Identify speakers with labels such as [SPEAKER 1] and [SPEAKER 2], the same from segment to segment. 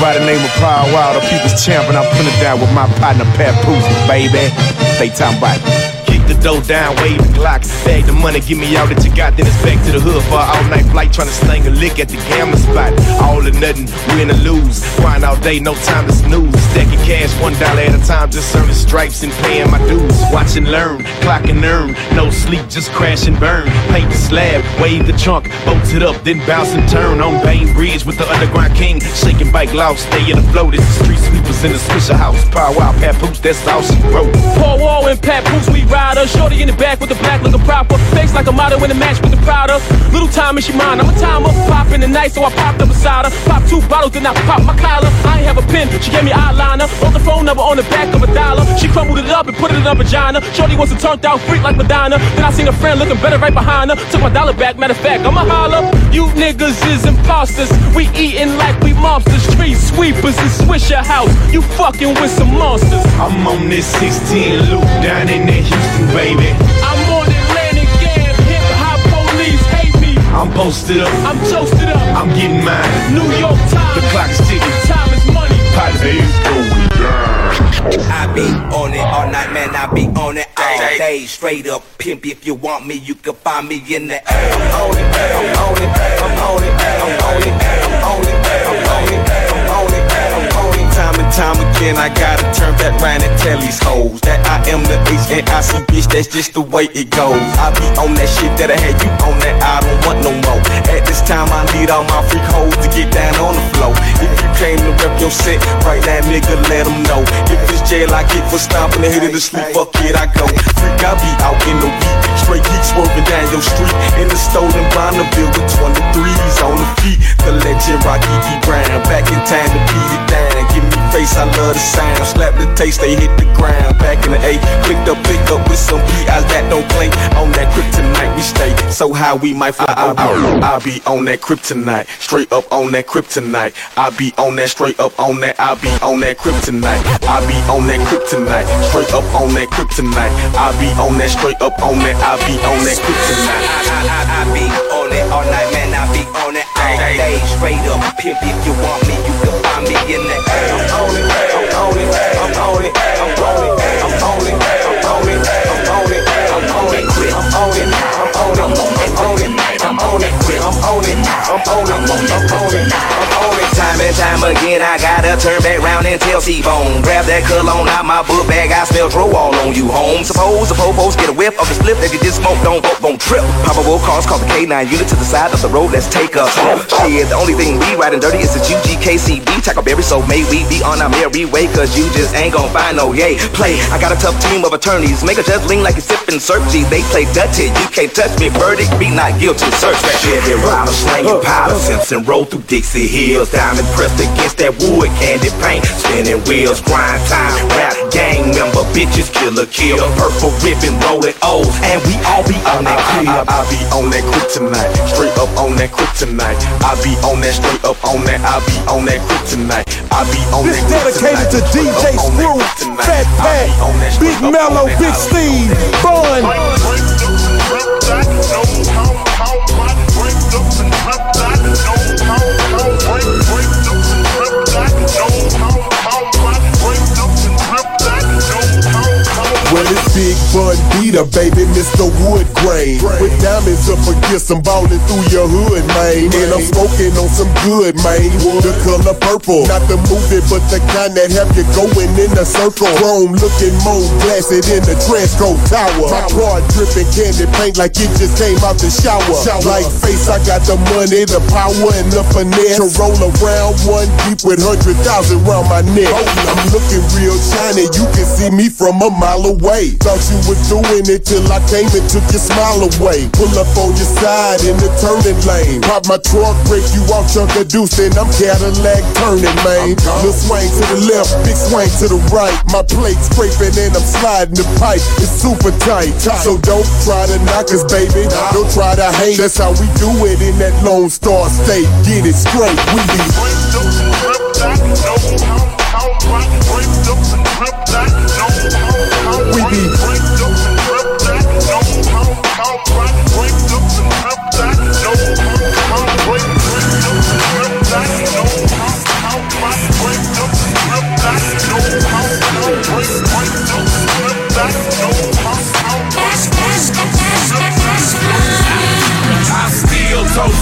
[SPEAKER 1] by the name of Paul Wall, the people's champ, and I'm putting it down with my partner Pat baby. Stay talking about the dough down, wave the Glocks. Bag the money, give me all that you got, then it's back to the hood for an all night flight, trying to sling a lick at the gambling spot. All or nothing, win or lose. Grind all day, no time to snooze. Stacking cash one dollar at a time, just earning stripes and paying my dues. Watch and learn, clock and earn. No sleep, just crash and burn. Paint the slab, wave the trunk, bolt it up, then bounce and turn on Bain Bridge with the underground king. Shaking bike loft, stay in the flow. This is street sweepers in the Swisher house. Paul Wall, Papoose, that's all she wrote.
[SPEAKER 2] Paul Wall and Papoose, we ride Shorty in the back with the black looking proper. Face like a model in a match with the Prada. Little time is she mine. I'm a timer. Pop in the night, so I popped up beside her. Pop two bottles, then I pop my collar. I ain't have a pen, she gave me eyeliner. Wrote the phone number on the back of a dollar. She crumbled it up and put it in her vagina. Shorty wants a turned out freak like Madonna. Then I seen a friend looking better right behind her. Took my dollar back, matter of fact, I'ma holler. You niggas is imposters. We eating like we monsters. Street sweepers and Swishahouse. You fucking with some monsters.
[SPEAKER 1] I'm on this 16 loop down in that Houston baby.
[SPEAKER 2] I'm on Atlantic Ave, hip hop police hate me.
[SPEAKER 1] I'm posted up,
[SPEAKER 2] I'm toasted up,
[SPEAKER 1] I'm getting mine.
[SPEAKER 2] New York Times,
[SPEAKER 1] the clock is ticking,
[SPEAKER 2] time is money.
[SPEAKER 1] Potty's going down.
[SPEAKER 3] I be on it all night, man. I be on it all day. Straight up pimp. If you want me, you can find me in the air. I'm on it, I'm on it, I'm on it, I'm on it, I'm on it, Time again, I gotta turn back round and tell these hoes that I am the H and I see bitch. That's just the way it goes. I be on that shit that I had you on that. I don't want no more. At this time, I need all my freak hoes to get down on the floor. If you came to rep your set right now, nigga, let them know. If it's jail, I get for stomping the head of the sleep. Fuck it, I go. Freak, I be out in the week. Straight geek swerving down your street in the stolen Bonneville with 23s on the feet. The legend Rocky E. Brown back in time to beat it down. Face, I love the sound. Slap the taste, they hit the ground. Back in the A, clicked up, pick up with some PIs that don't play. On that kryptonite, we stay so high we might fly. I, I, I be on that kryptonite, straight up on that kryptonite. I be on that straight up on that. I be on that kryptonite. I be on that kryptonite, straight up on that kryptonite. I be on that straight up on that. I be on that kryptonite. I, I, I, I be on it all night, man. I be on it all day, straight up pimp. If you want me, I'm on it, I'm on it, I'm on it, I'm on it, I'm on it, on it, I'm on it, I'm on it, I'm on it. Time and time again, I gotta turn back round and tell C-Bone. Grab that cologne out my book bag, I smell dro all on you, home. Suppose the popos get a whiff of the split that you just smoke, don't vote, won't trip. Probable cause, call the K9 unit to the side of the road, let's take us home. Shit, the only thing we riding dirty is the UGKCB Tackleberry, so may we be on our merry way, cause you just ain't gon' find no yay. Play, I got a tough team of attorneys, make a judge lean like he's sipping syrup. Gee, they play dirty, you can't touch me, verdict, be not guilty, search that shit. Ride slanging powder, Simpson roll through Dixie Hills, diamond pressed against that wood, candy paint, spinning wheels, grind time, rap gang member, bitches, killer, kill, purple ribbon, rolling O's, and we all be on that
[SPEAKER 1] I, I, I be on that kryptonite, straight up on that kryptonite. I be on that straight up on that. I be on that kryptonite. I be on
[SPEAKER 4] This
[SPEAKER 1] that
[SPEAKER 4] dedicated to DJ
[SPEAKER 1] straight up on
[SPEAKER 4] Screw. Fat Pat,
[SPEAKER 1] be on that
[SPEAKER 4] Big
[SPEAKER 1] Mello.
[SPEAKER 4] Big Steve, Bun. Bun baby, Mr. Wood Grain. With diamonds up against some ballin' through your hood, man. And I'm smoking on some good, man. The color purple, not the movie, but the kind that have you going in a circle. Chrome looking more glassy than the Transco Tower. My car dripping candy paint like it just came out the shower. Like face, I got the money, the power, and the finesse to roll around one deep with hundred thousand round my neck. I'm looking real shiny, you can see me from a mile away. Thought you was doing it till I came and took your smile away. Pull up on your side in the turning lane. Pop my truck, break you off, chunk of deuce, then I'm Cadillac turning, man. Little swing to the left, big swing to the right. My plate scraping and I'm sliding the pipe. It's super tight. So don't try to knock us, baby. Don't try to hate. That's how we do it in that Lone Star State. Get it straight. We be we be I still don't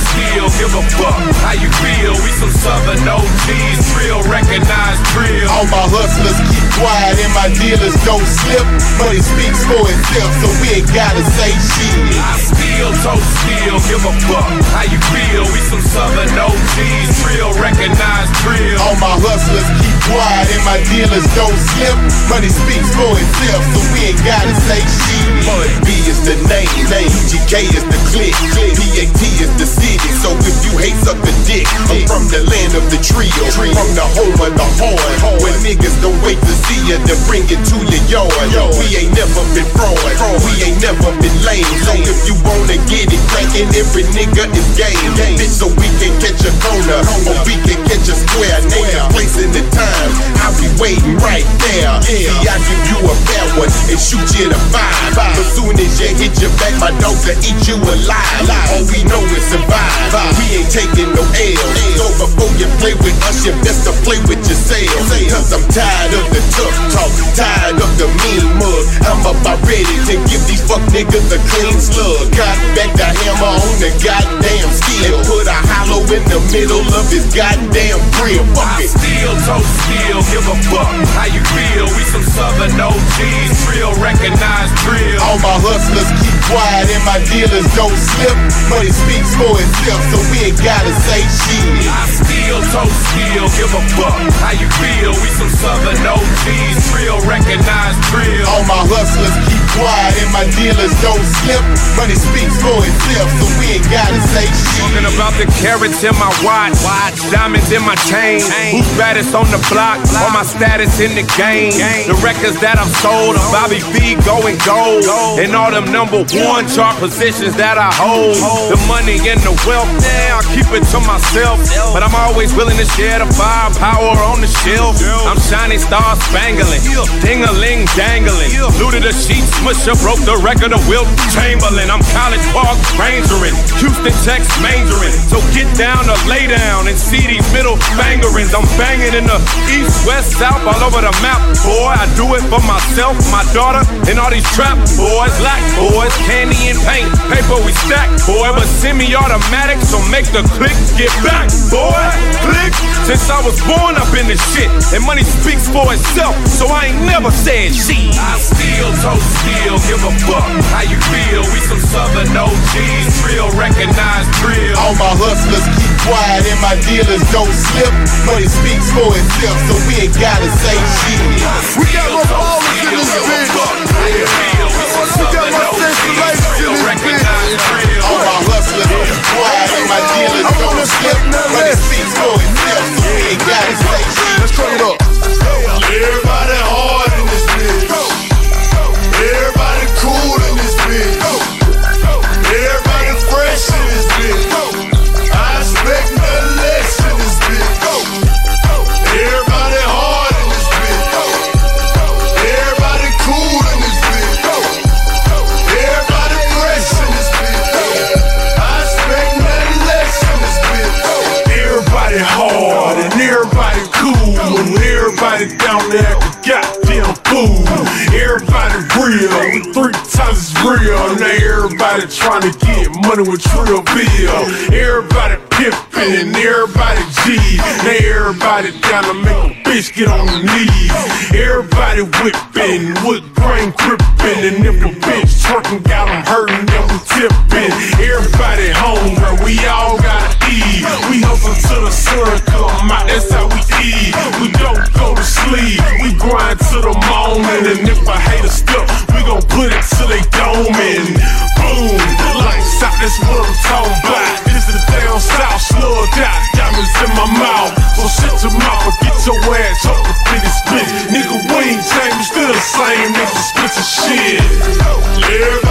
[SPEAKER 5] give a fuck how you feel. We southern OGs, real recognized drill.
[SPEAKER 6] All my hustlers keep quiet and my dealers don't slip. Money speaks for itself, so we ain't gotta say shit.
[SPEAKER 5] I steal, toe steal, give a fuck how you feel. We some southern OGs, real recognized drill.
[SPEAKER 6] All my hustlers keep quiet and my dealers don't slip. Money speaks for itself, so we ain't gotta say shit. Mud B is the name, name. GK is the click, PAT to bring to. We ain't never been fraud, we ain't never been lame. So if you wanna get it crackin', every nigga is game. Bitch, so we can catch a corner, or we can catch a square. Name place and the time, I'll be waiting right there. See, I give you a fair one and shoot you the five. But soon as you hit your back, my dogs will eat you alive. All we know is survive. We ain't taking no L. So before you play with us, you best to play with yourself. Cause I'm tired of the tough talk, tired of the mean mug. I'm about ready to give these fuck niggas a clean slug. Got back the hammer on the goddamn steel. And put a hollow in the middle of his goddamn grill. Fuck
[SPEAKER 5] I
[SPEAKER 6] it.
[SPEAKER 5] steal, toe steal, give a fuck how you feel. We some southern OGs, real recognized drill.
[SPEAKER 6] All my hustlers keep quiet and my dealers don't slip. Money speaks for itself, so we ain't gotta say shit.
[SPEAKER 5] I steal, toe steal, give a fuck how you feel. We some southern OGs, real
[SPEAKER 6] All my hustlers keep quiet and my dealers don't slip. Money speaks for itself, so we ain't gotta say shit.
[SPEAKER 5] Talking about the carrots in my watch, diamonds in my chain. Who's baddest on the block? All my status in the game? The records that I've sold of Bobby V going gold. And all them number one chart positions that I hold. The money and the wealth, yeah, I keep it to myself. But I'm always willing to share the firepower on the shelf. I'm shining star spangling, ding a ling dangling. Looted a sheet smusher, broke the record of Wilt Chamberlain. I'm college park rangering, Houston Tex majoring. So get down or lay down and see these middle bangerings. I'm banging in the east, west, south, all over the map. Boy, I do it for myself, my daughter, and all these trap boys, black boys, candy and paint, paper we stack, boy. But semi-automatic, so make the click get back, boy. Since I was born up in this shit, and money speaks for itself, so I ain't never said shit. I steal, toe steal, give a fuck how you feel. We some southern OGs, real recognized real.
[SPEAKER 6] All my hustlers keep quiet and my dealers don't slip. Money speaks for itself, so we ain't gotta say shit.
[SPEAKER 7] We got more ballers in this bitch. We got installations in this bitch.
[SPEAKER 6] All my hustlers keep quiet and my dealers don't slip. Money speaks for itself,
[SPEAKER 7] Let's turn it up.
[SPEAKER 8] Down there acting goddamn fool. Everybody real, three times as real. Now everybody trying to get money with Trill Bill. Everybody pimping and everybody G. Now everybody down to make a bitch get on her knees. Everybody whipping, wood grain gripping, and if the bitch twerking got 'em hurting, then we tipping. Everybody home, hungry, we all gotta eat. We hustle till the sun come out, that's how we eat. We don't go to sleep, we grind to the morning, and if I hate a step, we gon' put it they dome and boom. Lights out, what I'm talking about. This is the down south, slugged out, diamonds in my mouth. So shut your mouth and get your ass up and finish split. Nigga, we ain't changed, still the same, nigga, split your shit.
[SPEAKER 9] Everybody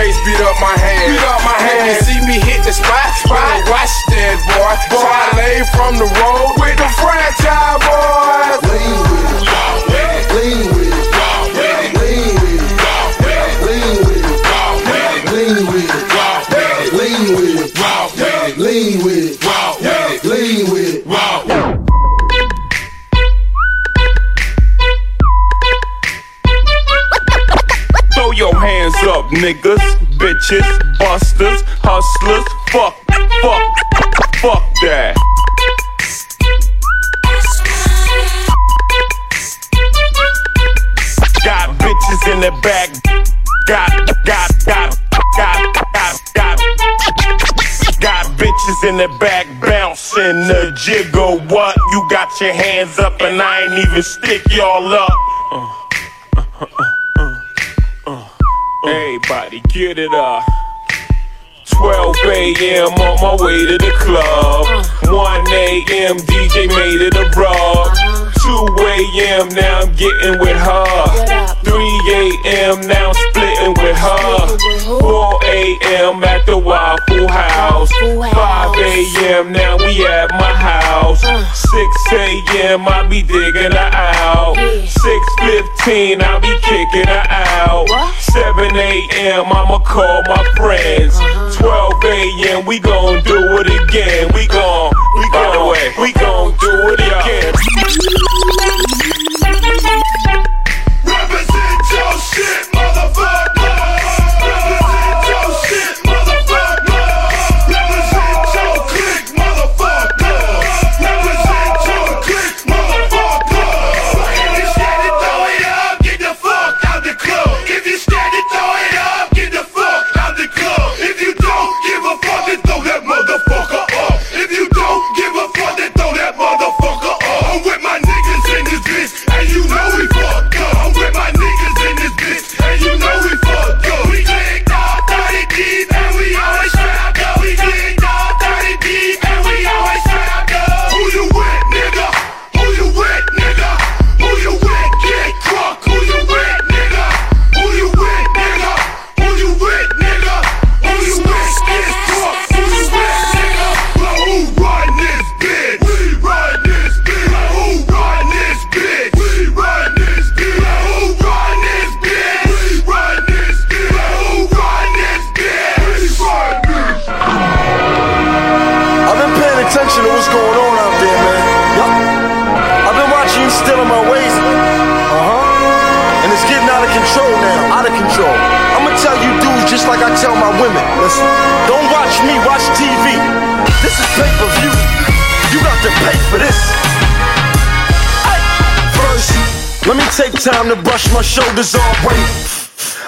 [SPEAKER 2] face beat up
[SPEAKER 10] bitches in the back bouncing the jiggle. What? You got your hands up and I ain't even stick y'all up. Everybody get it up. 12 a.m. on my way to the club. 1 a.m. DJ made it a rub. 2 a.m. now I'm getting with her. 3 a.m. now I'm splitting with her. 4 a.m. at the Waffle House. 5 a.m. now we at my house. 6 a.m. I be digging her out. 6:15 I be kicking her out. 7 a.m. I'ma call my friends. 12 a.m. we gon' do it again. We gon' we gon' we gon' do it again.
[SPEAKER 11] Represent your shit, motherfucker.
[SPEAKER 12] Control now. Out of control. I'm gonna tell you dudes just like I tell my women. Listen, don't watch me, watch TV. This is pay per view. You got to pay for this. Ay. First, let me take time to brush my shoulders off. Wait.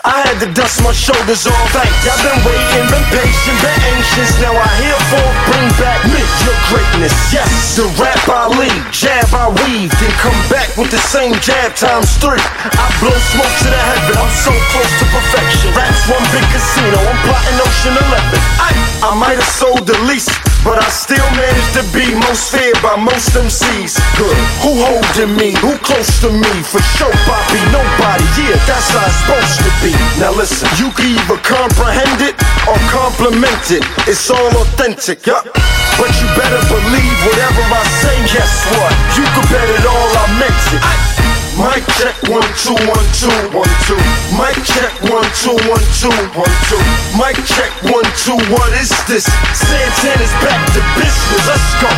[SPEAKER 12] I had to dust my shoulders off. Thanks. I've been waiting, been patient, been anxious. Now I hear for bring back me, your greatness. Yes, the rap I lead, jab I weave, then come back with the same jab times three. I blow smoke to the heaven. I'm so close to perfection. Rap's one big casino. I'm plotting Ocean 11. I, I might have sold the least. But I still manage to be most feared by most MCs. Good. Who holding me? Who close to me? For sure, Bobby, nobody. Yeah, that's how it's supposed to be. Now listen, you can either comprehend it or compliment it. It's all authentic, yup. But you better believe whatever I say. Guess what? You can bet it all I meant it. Mic check one two one two one two. Mic check one two one two one two. Mic check one two. What is this? Santana's back to business. Let's go.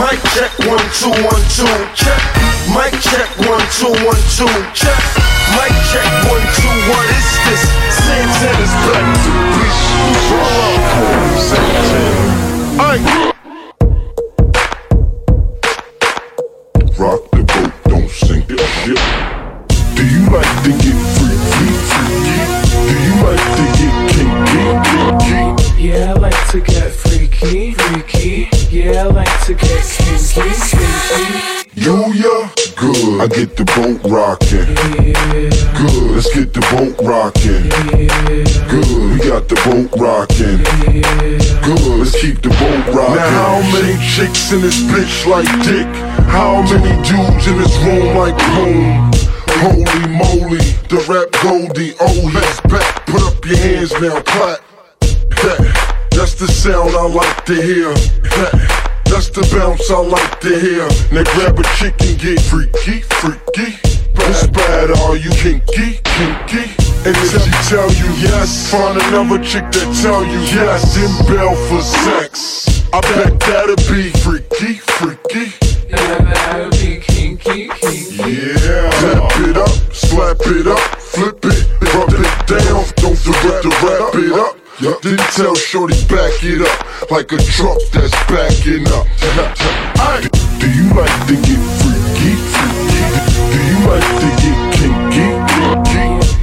[SPEAKER 12] Mic check one two one two. Check. Mic check one two one two. Check. Mic check one two. What is this? Santana's back to business. Roll up. Santana. Do you like
[SPEAKER 13] to get freaky, freaky? Do you like to get kinky, kinky? Yeah, I like to get free freaky, freaky. Yeah, I like to get kinky, kinky.
[SPEAKER 14] You ya good. I get the boat rocking. Yeah. Good. Let's get the boat rocking. Yeah. Good. We got the boat rocking. Yeah. Good. Let's keep the boat rocking. Now how many chicks in this bitch like dick? How many dudes in this room like home? Holy moly, the rap Goldie, oh he's back. Put up your hands now, clap. That's the sound I like to hear. That's the bounce I like to hear. Now grab a chick and get freaky, freaky. It's bad? Are you kinky, kinky? And if she tell you yes, find another chick that tell you yes. Then bail for sex. I bet that'll be freaky, freaky.
[SPEAKER 13] Yeah, that'll be kinky, kinky.
[SPEAKER 14] Yeah. Tap it up, slap it up, flip it, rub it down. Don't forget to wrap it up. Yup. Then tell Shorty back it up like a truck that's backing up. Do you like to get freaky, freaky? Do you like to?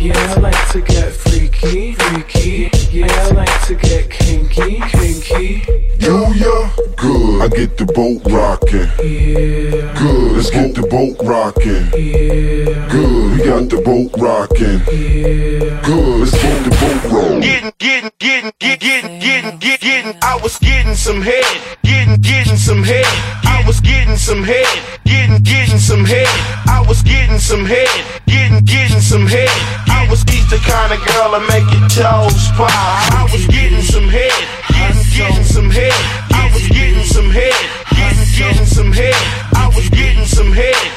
[SPEAKER 13] Yeah, I like to get freaky, freaky. Yeah, I like to get kinky, kinky.
[SPEAKER 14] Do ya? Good. I get the boat rocking.
[SPEAKER 13] Yeah,
[SPEAKER 14] Good. Let's get the boat rocking.
[SPEAKER 13] yeah,
[SPEAKER 14] Good. We got the boat rocking.
[SPEAKER 13] yeah.
[SPEAKER 14] Good. Let's get the boat rolling.
[SPEAKER 1] Getting, getting, getting, get, getting, getting, get, getting. I was getting some head. Getting, getting some head. I was getting some head. Getting, getting some head. I was getting some head. Getting, getting some head. I was he's the kind of girl that make your toes pop. I was getting some head. Getting, getting some head. I was getting some head. Getting, getting some head. I was getting some head.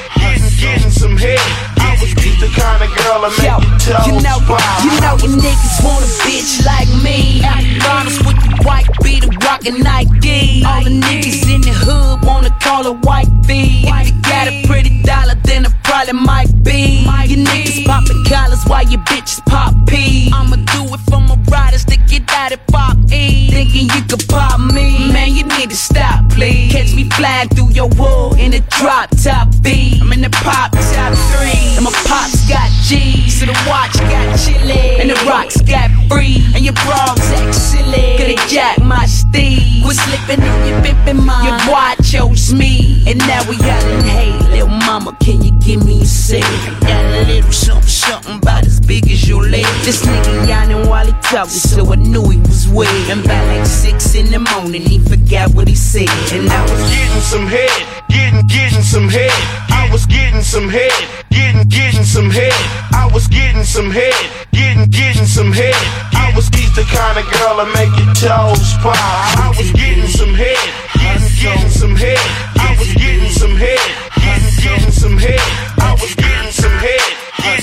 [SPEAKER 1] He's the kind of girl that make
[SPEAKER 15] Yo,
[SPEAKER 1] your toes
[SPEAKER 15] you know,
[SPEAKER 1] pop.
[SPEAKER 15] you know you niggas want a bitch like me. Honest with the white beater, rockin' Nike. All the niggas in the hood wanna call her white B. If you got a pretty dollar, then it probably might be. You niggas poppin' collars while your bitches pop P. I'ma do it for my riders that get out at pop E. Thinking you could pop me. Man, you need to stop, please. Catch me flying through your wood in a drop top B. I'm in the pop top three. And my pops got G's. So the watch got chili. And the rocks got free. And your bras act silly. Coulda jack my steez. Quit slipping and you pimping mine. Your boy chose me. And now we yelling, hey, little mama, can you give me a sip? Got a little something, something about as big as your leg. This nigga yawning while he talking, so I knew he was weird. And by like six in the morning, he forgot what he said. And I was
[SPEAKER 1] getting some head, getting, getting some head. I was getting some head, getting, getting some head. I was getting some head, getting, getting some head. I was he's the kind of girl that make your toes pop. I was getting some head, getting, getting some head. I was getting some head, getting, getting some head.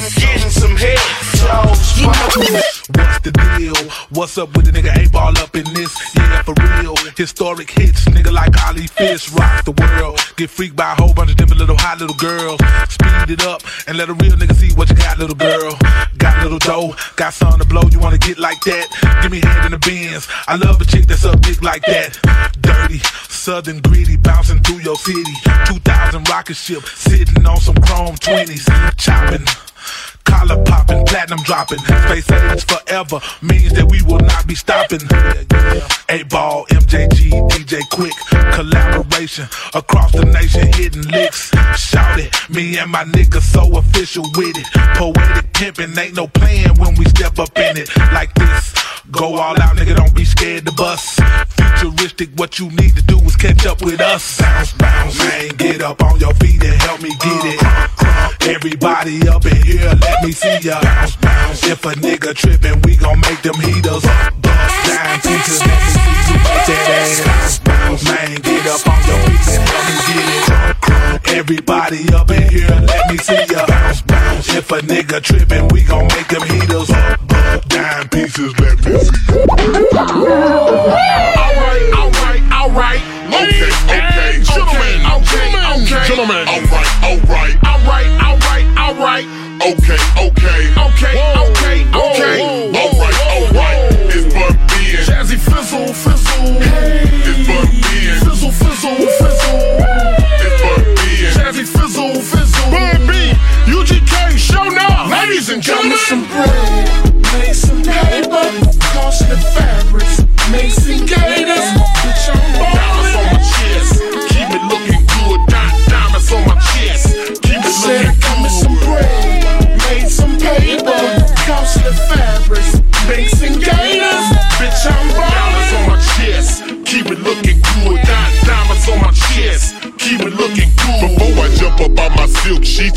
[SPEAKER 1] Getting, some head. Toes
[SPEAKER 16] What's the deal? What's up with the nigga 8Ball up in this? Yeah, for real. Historic hits, nigga like Ollie Fish rock the world. Get freaked by a whole bunch of different little hot little girls. Speed it up and let a real nigga see what you got, little girl. Got little dough, got something to blow. You wanna get like that? Give me head in the bins. I love a chick that's up dick like that. Dirty, southern greedy, bouncing through your city. 2000 rocket ship, sitting on some chrome 20s, chopping. Collar popping, platinum dropping. Space age forever means that we will not be stopping. 8Ball, MJG, DJ Quik, collaboration across the nation, hitting licks. Shout it, me and my niggas so official with it. Poetic pimping, ain't no playing when we step up in it like this. Go all out, nigga, don't be scared to bust. Futuristic, what you need to do is catch up with us. Bounce, bounce, man, get up on your feet and help me get it. Everybody up in here, let me see ya. Bounce, bounce. If a nigga trippin', we gon' make them heaters bust down teachers. Let me see you make that ass bounce, bounce. Man, get up on your feet and help me get it. Everybody up in here, let me see ya. Bounce, bounce. If a nigga trippin', we gon' make them heaters bust down pieces. Let me see
[SPEAKER 17] Alright, alright, alright.
[SPEAKER 14] Okay, okay,
[SPEAKER 17] gentlemen,
[SPEAKER 14] okay,
[SPEAKER 17] okay,
[SPEAKER 14] gentlemen.
[SPEAKER 17] gentlemen.
[SPEAKER 14] Alright, alright.
[SPEAKER 17] Alright, alright, alright.
[SPEAKER 14] Okay, okay.
[SPEAKER 17] Okay, okay,
[SPEAKER 13] some bread,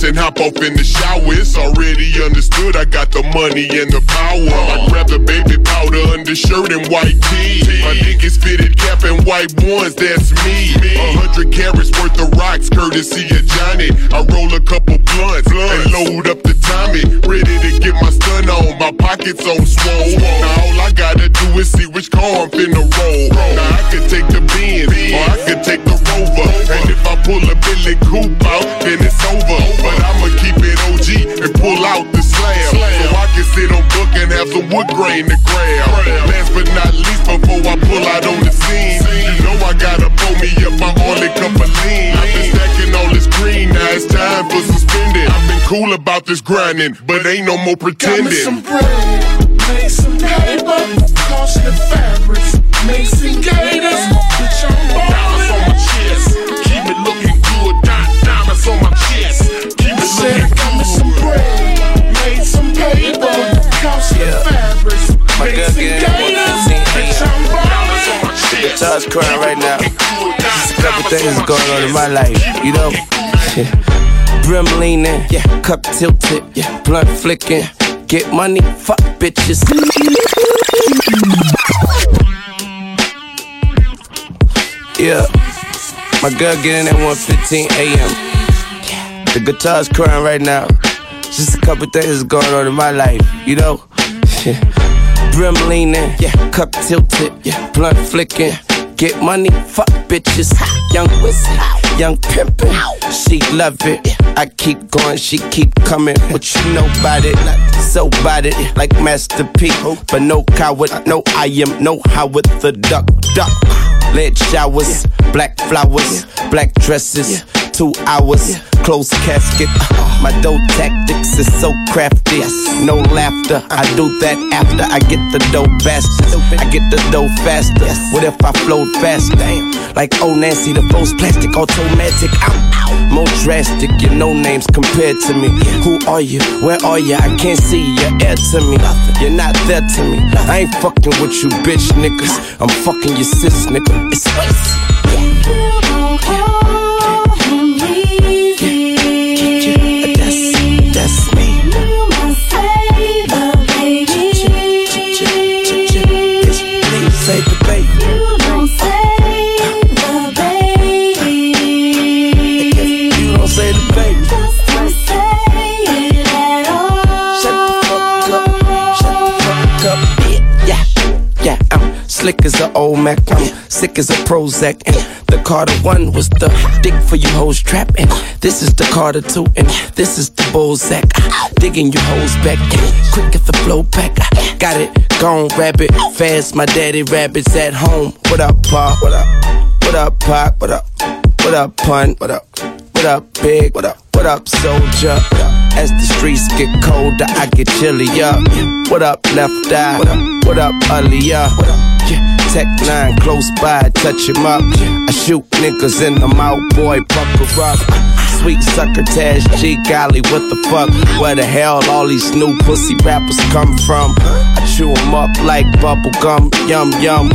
[SPEAKER 6] and hop off in the shower. It's already understood I got the money and the power. I grab the baby powder undershirt and white tee. My niggas fitted cap and white ones, that's me. A hundred carats worth of rocks, courtesy of Johnny. I roll a couple blunts and load up the Tommy. Ready to get my stun on, my pockets on swole. Now all I gotta do is see which car I'm finna roll. Now I could take the Benz or I could take the Rover. And if I pull a Billy Coupe out, then it's over. But I'ma keep it OG and pull out the slab. So I can sit on book and have some wood grain to grab. Last but not least, before I pull out on the scene, you know I gotta pull me up my only cup of lean. I've been stacking all this green, now it's time for some spending. I've been cool about this grinding, but ain't no more pretending.
[SPEAKER 14] Got me some bread, made some paper, costly fabrics, made some gators. Bitch, I'm
[SPEAKER 17] Diamonds on my chest, keep me looking good. Di- Diamonds on my chest,
[SPEAKER 14] Said got me some bread, made some paper, costly fabrics,
[SPEAKER 18] My
[SPEAKER 14] made
[SPEAKER 18] girl
[SPEAKER 14] some. Bitch, I'm
[SPEAKER 17] on my chest.
[SPEAKER 18] Charles crying right now. A couple things going on in my life, you know. Brim leaning, yeah, cup tilted, yeah, blunt flicking. Get money, fuck bitches. Yeah, my girl getting at 1:15 a.m. The guitar's crying right now. Just a couple things going on in my life, you know. Brim leaning, yeah, cup tilted, yeah, blunt flicking. Get money, fuck bitches. Young wizard, young pimpin'. She love it. I keep going, she keep coming. What you know about it? So about it, like Master P. Oh. But no coward, no I am, no how with the duck, duck. Lead showers, black flowers, black dresses, two hours, Close casket. My dough tactics is so crafty. No laughter, I do that after I get the dough faster. I get the dough faster. What if I flowed faster? Like old Nancy, the most plastic automatic. I'm more drastic. You no names compared to me. Who are you? Where are you? I can't see you. You're air to me. You're not there to me. I ain't fucking with you, bitch niggas. I'm fucking your sis, nigga. It's crazy. That's, slick as an old Mac. I'm sick as a Prozac. And the Carter one was the dick for you hoes trap. And this is the Carter two. And this is the Bozak. Digging you hoes back. Quick at the flow back. Got it. Gone rabbit. Fast. My daddy rabbits at home. What up, Pa? What up? What up, Pac? What up? What up, Pun? What up? What up, Big? What up? What up, Soldier? As the streets get colder, I get chillier. What up, Left Eye? What up? Up, up? Tech nine close by, touch him up. I shoot niggas in the mouth, boy, buckle up. Sweet sucker, Taz G, golly, what the fuck? Where the hell all these new pussy rappers come from? I chew 'em up like bubble gum, yum yum.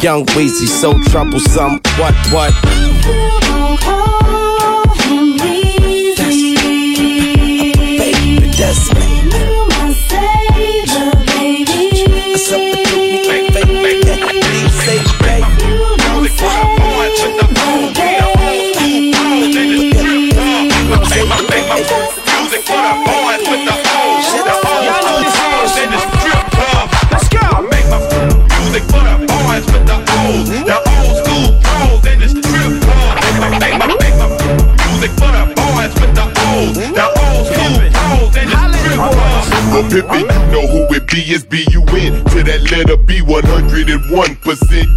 [SPEAKER 18] Young Weezy, so troublesome. What, what?
[SPEAKER 6] Pippin, you know who it be, it's B-U-N To that letter B, 101%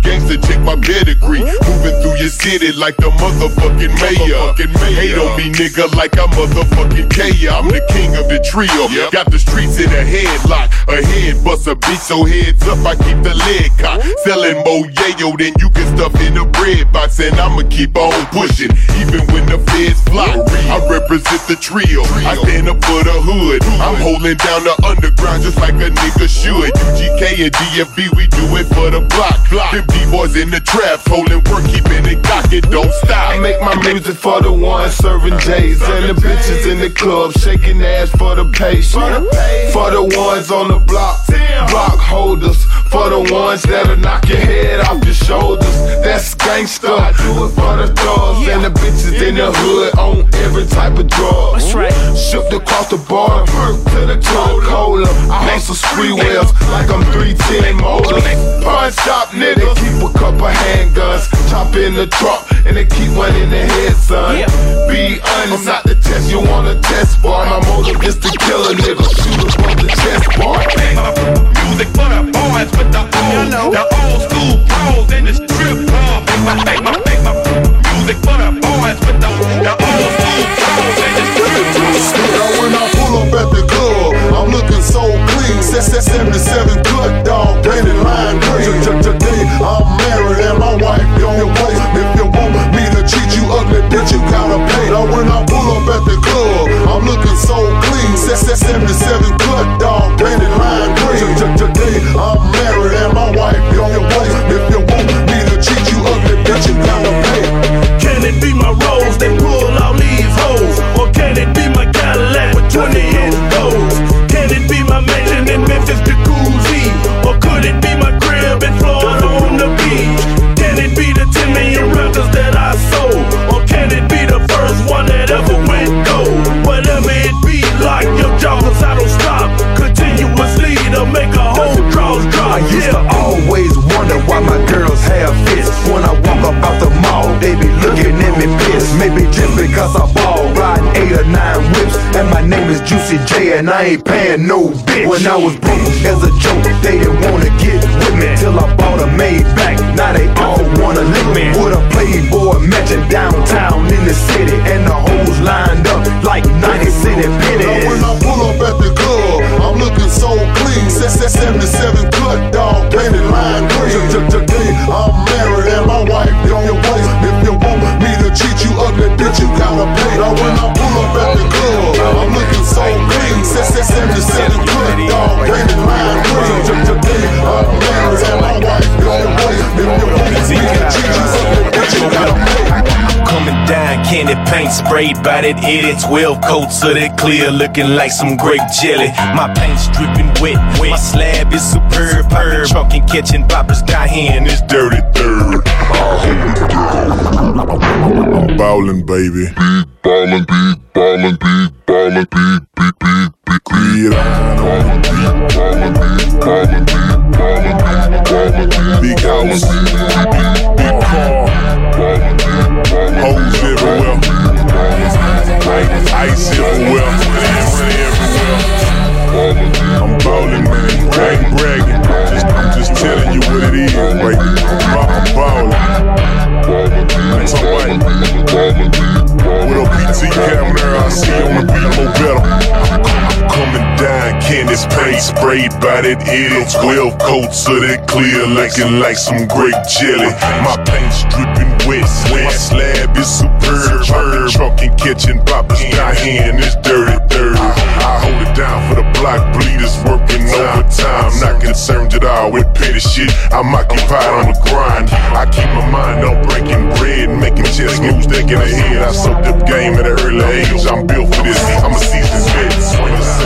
[SPEAKER 6] gangster, check my pedigree. Moving through your city like the motherfucking mayor. Hate on me, nigga, like I'm motherfucking Kaya. I'm the king of the trio, got the streets in a headlock. A head bust a beat, so heads up, I keep the leg cocked. Selling more yayo than you can stuff in a bread box And I'ma keep on pushing, even when the feds flock I represent the trio, I stand up for the hood. I'm holding down the underground just like a
[SPEAKER 8] nigga should. UGK and DFB, we do it for the block. Them D-boys in the trap, holding work, keeping it cocky, don't stop.
[SPEAKER 6] I make my music for the ones serving J's and the bitches in the club shaking ass for the patient. For the ones on the block, block holders. For the ones that'll knock your head off your shoulders. That's gangsta. I do it for the thugs and the bitches in the hood on every type of drug.
[SPEAKER 19] That's right.
[SPEAKER 6] Across the border, perk to the to the cola. I hustle spree wheels like I'm 310 motors. Pawn shop nigga, keep a couple handguns, chop in the truck, and they keep one in the head, son. Be honest, not the test, you wanna test bar. My motive is to kill a nigga, shoot above the chest bar.
[SPEAKER 20] Music for the boys with the old, the old school pros in the strip club. Make my, make my, make my music for the
[SPEAKER 4] 77 cut dog, painted lime green. Today I'm married and my wife don't play. If you want me to treat you ugly, bitch, you gotta pay. Now when I pull up at the club, I'm looking so clean. Set, set 77 cut dog, painted lime green. Today I'm married and my wife don't play.
[SPEAKER 6] Maybe just because I ball riding eight or nine whips, and my name is Juicy J, and I ain't paying no bitch. When I was broke as a joke, they didn't wanna get with me till I bought a Maybach. Now they all wanna lick me with a Playboy mansion downtown in the city, and the hoes lined up like 90 city
[SPEAKER 4] Now
[SPEAKER 6] pennies.
[SPEAKER 4] when I pull up at the club, I'm looking so clean. Set, set 77 cut dog, painted lime green. I'm married and my wife don't play. If you want me to treat you ugly, bitch, you gotta pay. Now when I pull up at the club, I'm looking so clean. Set, set 77 cut dog, painted lime green. T- Today I'm married and my wife don't play. If you want me to treat you ugly, bitch, you gotta pay.
[SPEAKER 1] Coming down, candy paint sprayed by that 80 12 coat so that clear, looking like some grape jelly. My paint's dripping wet, wet. my slab is superb. Popping trunk and catching poppers, got hand is dirty third.
[SPEAKER 8] I'm ballin', baby. Big ballin', big ballin', big ballin', big, big, big, big, big. Ballin', big ballin', big ballin', big ballin', big ballin', big house, big, big, big car. Ballin', big ballin', uh-huh. hoes everywhere. Ice everywhere. Really everywhere. I'm ballin', man. I ain't bragging. Just, I'm just telling you what it is, baby. I'm ballin'. With a PT camera, I see on the beat more better. Coming down, Candace paint sprayed by that ill 12 coat so that clear, looking like some grape jelly. My paint's dripping wet, my slab is superb. Chopping truck and catching poppers, got hand is dirty, dirty. I hold it down for the block bleeders working overtime. Not concerned at all with petty shit. I'm occupied on the grind. I keep my mind on breaking bread, making chess moves, thinking ahead. I soaked up game at an early age. I'm built for this. I'm a seasoned vet.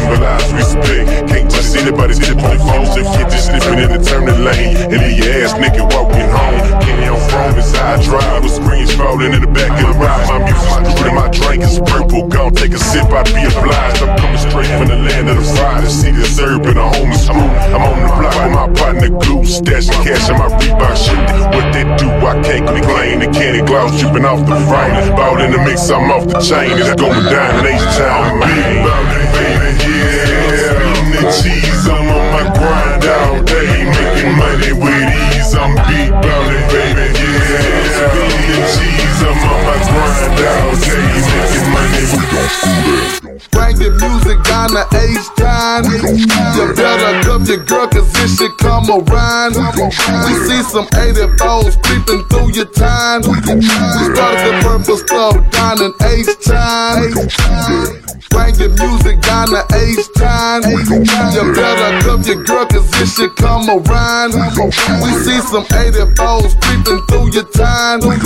[SPEAKER 8] Wanna symbolize respect. Can't just anybody typically falls to get this slipping in the turning lane. And leave ass nigga walking home. Kenny on throne is how I drive with screens falling in the back of the ride. My music's and my drink is purple. Gon' take a sip, I'd be obliged. I'm coming straight from the land of the fire. To see the homies. I'm on, I'm on the block with my partner Goose. Stashing cash in my Reebok shit. What they do, I can't complain. The candy gloss dripping off the frame. Ball in the mix, I'm off the chain. It's going down in H-Town, man. Cheese, I'm on my grind all day. Making money with ease. I'm big ballin', baby, yeah. The cheese, I'm on my grind all day. Making money with
[SPEAKER 4] Bring the music down to H-Town. You better cuff your girl, come
[SPEAKER 7] around. We see some 80 foes creeping through your time. We started the purple stuff down in H time. Your music down to H time. You better cuff your girl, cause this shit come around. We see some 80 foes creeping through your time. We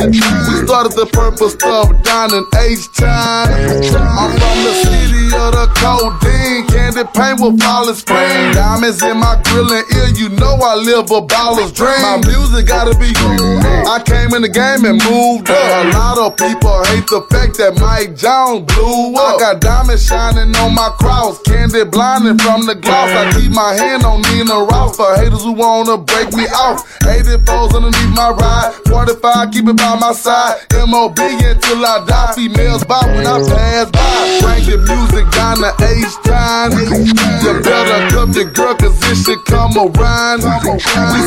[SPEAKER 7] started the purple stuff down in H-Town. I'm from the city of the codeine. Candy paint will fall and spring. Diamonds in my grill and ear, you know I live a baller's dream. My music gotta be good. I came in the game and moved up. A lot of people hate the fact that Mike Jones blew up. I got diamonds shining on my cross. Candy blinding from the gloss. I keep my hand on Nina Ross for haters who wanna break me off. 84s underneath my ride. 45, keep it by my side. MOB until I die. Females by when I pass by. Bring your music down to H time. You better cuff your girl, cause this shit come around. We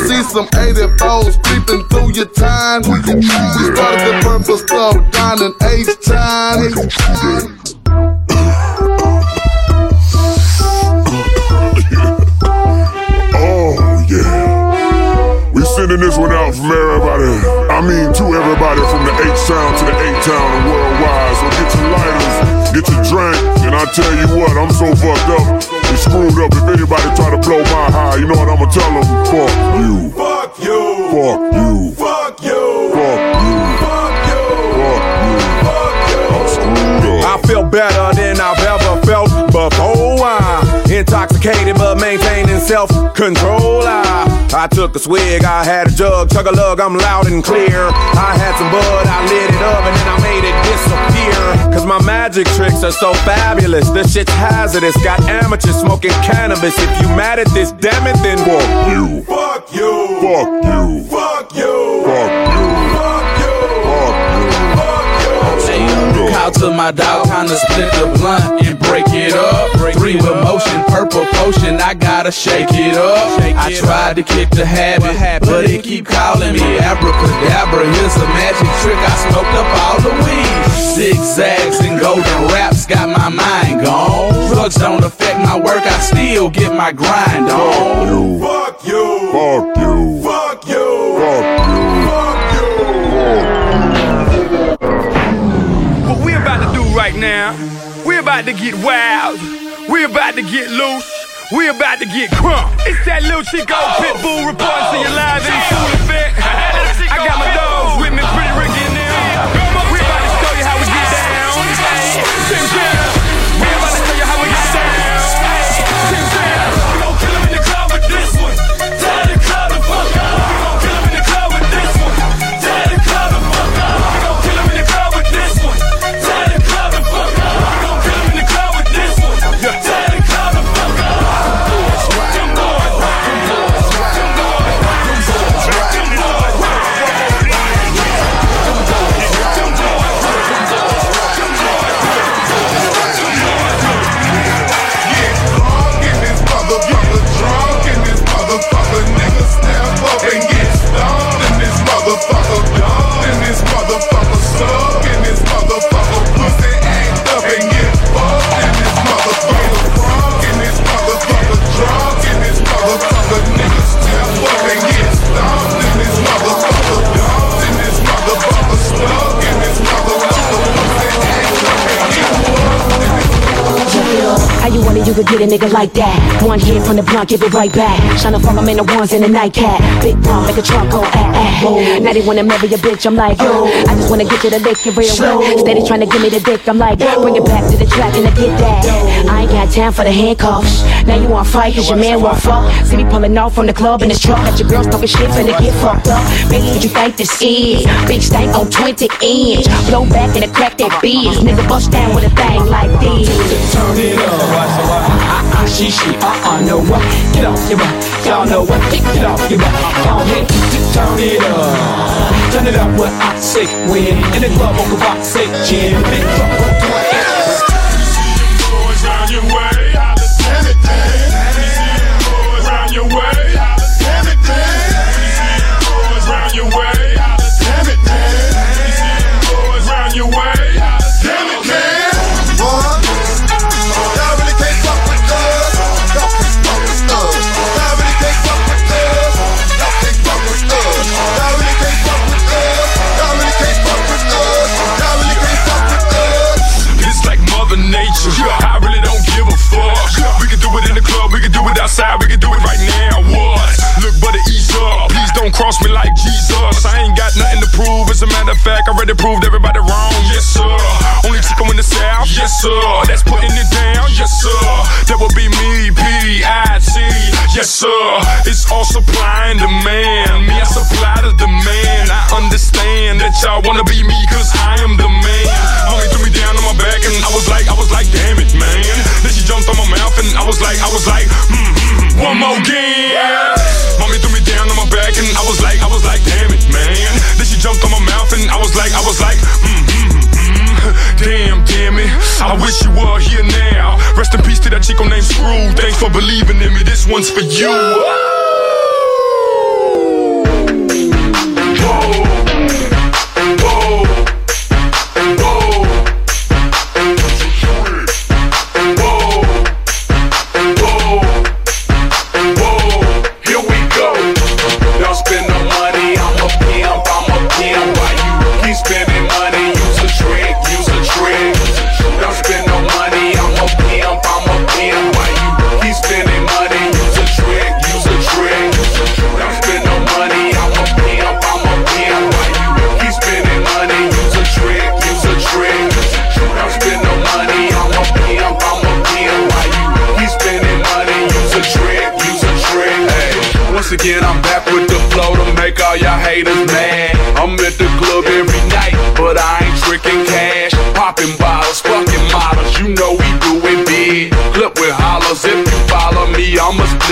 [SPEAKER 7] see some 84s creeping through your time. We started the purple stuff down in H time.
[SPEAKER 21] sending this one out from everybody. I mean, to everybody from the H-Town to the A-Town and worldwide. So get your lighters, get your drink, and I tell you what, I'm so fucked up and screwed up. If anybody try to blow my high, you know what I'ma tell them? Fuck you. Fuck you. Fuck you. Fuck you. Fuck you. Fuck you. Fuck you. Fuck you. I'm screwed up.
[SPEAKER 5] I feel better than I've ever felt before. I'm intoxicated but maintaining self control. I, I took a swig, I had a jug, chug a lug, I'm loud and clear. I had some bud, I lit it up, and then I made it disappear. Cause my magic tricks are so fabulous. This shit's hazardous. Got amateurs smoking cannabis. If you mad at this, damn it, then fuck
[SPEAKER 21] you.
[SPEAKER 5] Fuck you.
[SPEAKER 21] Fuck you.
[SPEAKER 5] Fuck you.
[SPEAKER 21] Fuck you.
[SPEAKER 22] Call to my dog, kinda split the blunt and break it up. Three with motion, purple potion, I gotta shake it up. I tried to kick the habit, but it keep calling me abracadabra. Here's a magic trick, I smoked up all the weed. Zigzags and golden raps got my mind gone. Drugs don't affect my work, I still get my grind on.
[SPEAKER 21] Fuck you. Fuck you.
[SPEAKER 22] Fuck you.
[SPEAKER 21] Fuck you.
[SPEAKER 8] Now, we about to get wild. We about to get loose. We about to get crunk. It's that little Chico Pitbull reporting to your live in full effect. I got my dogs
[SPEAKER 23] How you want it, you could get a nigga like that. One hit from the blunt, give it right back. Shine fuck, I'm in the ones in the nightcap. Big pump, make a trunk go ah ah. Now they wanna marry a bitch, I'm like, yo. I just wanna get you the lick it real well. Steady trying to give me the dick, I'm like, Yo. bring it back to the track and I get that. I ain't got time for the handcuffs. Now you want fight, cause your man want fuck. See me pulling off from the club in this truck. Got your girls talking shit, finna get fucked up. Baby, what you think this is? Big stank on 20 inch. Blow back and a crack that biz. Nigga bust down with a thing like this.
[SPEAKER 22] Turn it up. Uh uh, she she, uh uh, no what? Get off your butt, y'all know what? Get get off your butt. Go ahead, t- turn it up. Turn it up, what I say when in the club on the box say jam. Big truck, fact, I already proved everybody wrong. Yes, sir. Only chico in the South. Yes, sir. That's putting it down. Yes, sir. That would be me, P-I-T. Yes, sir. It's all supply and demand. Me, I supply the demand. I understand that y'all wanna be me, cause I am the man. Mommy threw me down on my back, and I was like, I was like, damn it, man. Then she jumped on my mouth, and I was like, I was like, mm, mm, one more again. Mommy threw me down on my back, and I was like, I was like, damn it, man. Then jumped on my mouth, and I was like, I was like, mm, mm, mm. Damn, damn it. I wish you were here now. Rest in peace to that chico named Screw. Thanks for believing in me. This one's for you.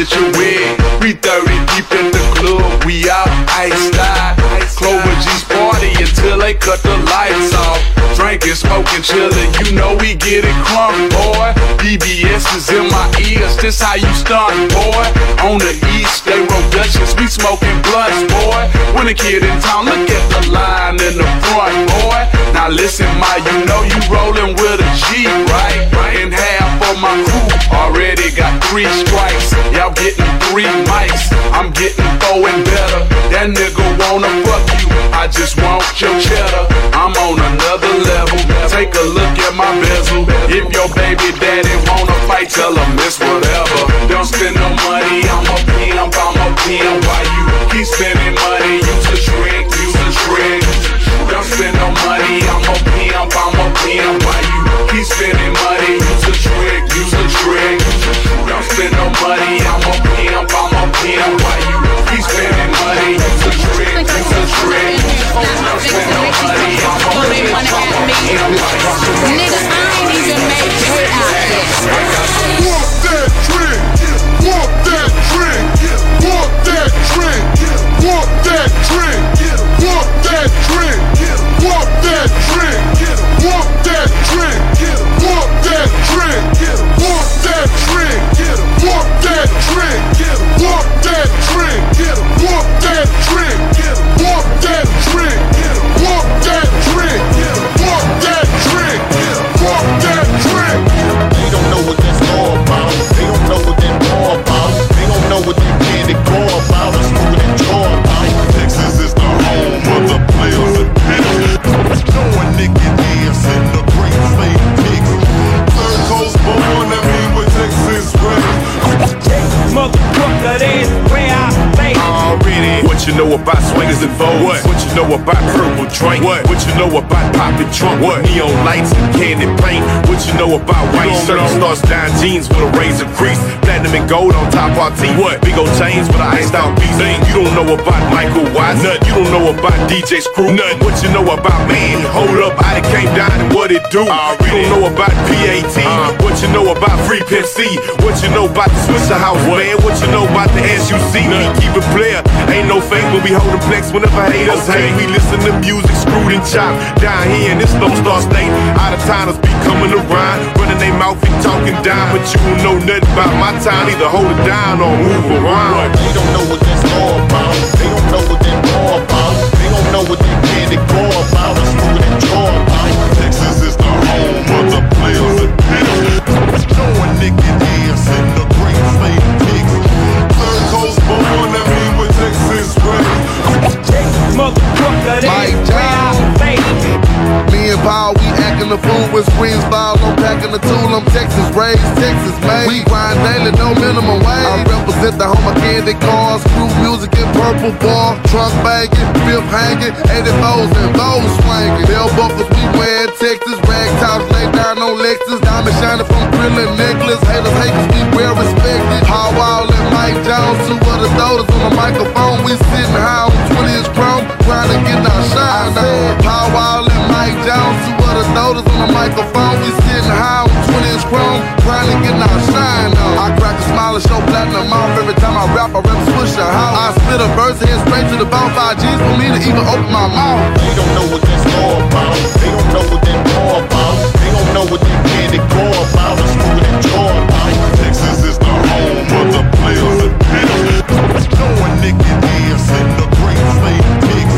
[SPEAKER 20] Split your wig. We 30 deep in the club, we out, ice slide. Clover G's party until they cut the lights off. Drinking, smoking, chillin', you know we get it crunk, boy. BBS is in my ears, this how you stunt, boy. On the east, they Dutchess, we smoking blunts, boy. When a kid in town, look at the line in the front, boy. Now listen, my, you know you rollin' with a G, right? And half of my crew already got three strikes. Y'all getting three mics, I'm getting four and better. That nigga wanna fuck you, I just want your cheddar. I'm on another level. Take a look at my bezel. If your baby daddy wanna fight, tell him it's whatever. Don't spend no money, I'm a pimp, I'm European, why you keep
[SPEAKER 1] spinning? Gold on top our teeth? What? Big old chains with a iced out piece. You don't know about Michael Watts? Nut. You don't know about DJ Screw? Nut. What you know about man? Hold up, I came down it do? You don't know about PAT? Uh-huh. What you know about Free Pimp C? What you know about the Swishahouse, man? What you know about the SUC? We keep it player. Ain't no fake when we holdin' flex whenever haters hate. We listen to music screwed and chopped. Down here in this Lone Star State, out of towners be coming around, running their mouth and talking down. But you don't know nothing about my time, either hold it down or move around.
[SPEAKER 8] They don't know what that's all about. They don't know what all about. They don't know what they that candy go about. Or smooth and the
[SPEAKER 7] fool with screens ball. I'm packing the tool. I'm Texas raised, Texas made. We grind daily, no minimum wage. I represent the home of candy cars, crew music and purple bar, trunk bagging, fifth hanging, 84s and bows swinging. Bell buckles we wear in Texas, rag tops lay down on Lexus, diamond shining from grilling necklace. Haters hate 'cause we well respected. Paul Wall and Mike Jones, two of the daughters on the microphone. We sitting high on 20 inch chrome, grinding, getting our shine. Paul Wall and Mike Jones, of the daughters on the microphone. We sitting high on 20 inch chrome, grinding, getting our shine on. I crack a smile and show platinum off every time I rap. I rap Swishahouse. I spit a verse head straight to the bone. Five G's for me to even open my mouth.
[SPEAKER 6] They don't know what that's all about. They don't know what that all about. They don't know what that candy go about. It's moving that jaw about. Texas is the home of the players and pimps. Knowing nigga is in the great slave pigs.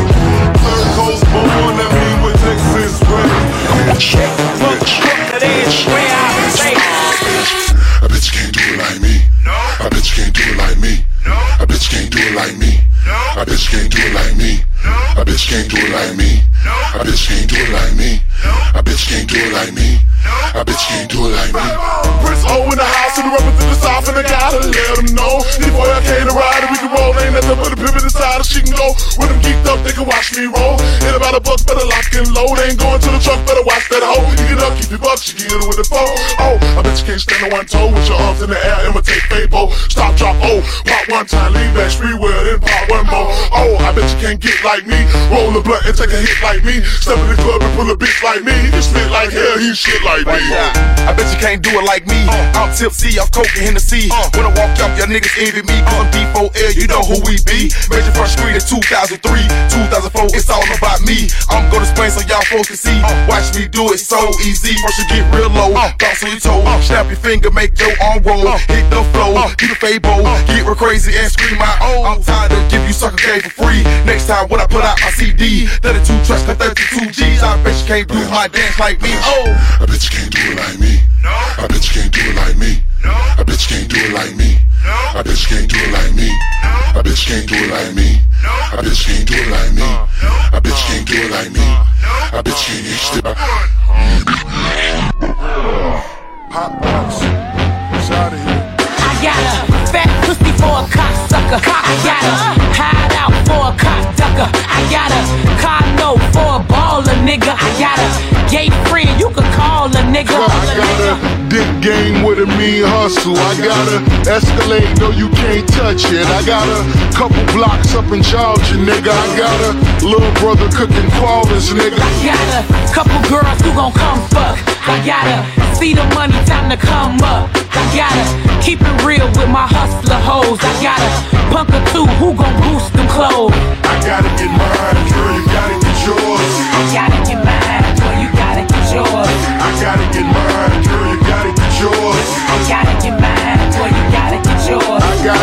[SPEAKER 6] Third coast born,
[SPEAKER 24] I bet you can't do it like me. I bet you can't do it like me. I bet you can't do it like me. I bet you can't do it like me. I bet you can't do it like me. I bet you can't do it like me. I bet you can't do it like me. I bet you can't do it like me.
[SPEAKER 6] Prince O in the house and the in the south and I gotta let them know. Before I came to ride and we can roll, ain't nothing but a pivot inside and she can go. When I'm geeked up, they can watch me roll. Hit about a buck, better lock and load. Ain't going to the truck, better watch that hoe. You get up, keep your buck, she get it with the phone. Oh, I bet you can't stand on one toe with your arms in the air, imitate Fabo. Stop, drop, oh, pop one time, leave that street well, then pop one more. Oh, I bet you can't get like me. Roll a blunt and take a hit like me. Step in the club and pull a bitch like me. He can spit like hell, he shit like me.
[SPEAKER 25] I bet you can't do it like me. Uh. I'm tipsy, I'm coke and Hennessy. Uh. When I walk up, y'all niggas envy me. Cause I'm D4L, you know who we be. Major first street in 2003, 2004, it's all about me. I'm gonna explain so y'all folks can see. Uh. Watch me do it so easy. First you get real low, bounce on your toe. Snap your finger, make your arm roll. Hit the flow, do the Fabo. Get real crazy and scream my own. I'm tired of give you sucker game for free. Next time when I put out my CD, 32 tracks got 32 G's. I bet you can't do my dance like me. Oh,
[SPEAKER 24] I bet you can't do it like me. No. I bet you can't do it like me. No. I bet you can't do it like me. I bet you can't do it like me. I bet you can't do it like me. I bet you can't do it like me. Uh, I bet you can't do it like me. Uh, I bet you can't step
[SPEAKER 6] Hot box. It's out of here.
[SPEAKER 26] I got a fat pussy for a cocksucker. I got a hide out for a cockducker. I got a car note for a baller nigga. I got a gay friend you could call a nigga.
[SPEAKER 6] I got a dick game with a mean hustle. I got a Escalade, no you can't touch it. I got a couple blocks up in Georgia, nigga. I got a little brother cooking quarters, nigga.
[SPEAKER 26] I got a couple girls who gon' come fuck. I gotta see the money, time to come up. I gotta keep it real with my hustler hoes. I gotta punk or two who gon' boost them clothes.
[SPEAKER 6] I gotta get mine, girl, you gotta get yours.
[SPEAKER 26] I gotta get mine, boy, you gotta get yours.
[SPEAKER 6] I gotta get mine, girl, you gotta get yours.
[SPEAKER 26] I gotta get mine, boy, you gotta get
[SPEAKER 6] I got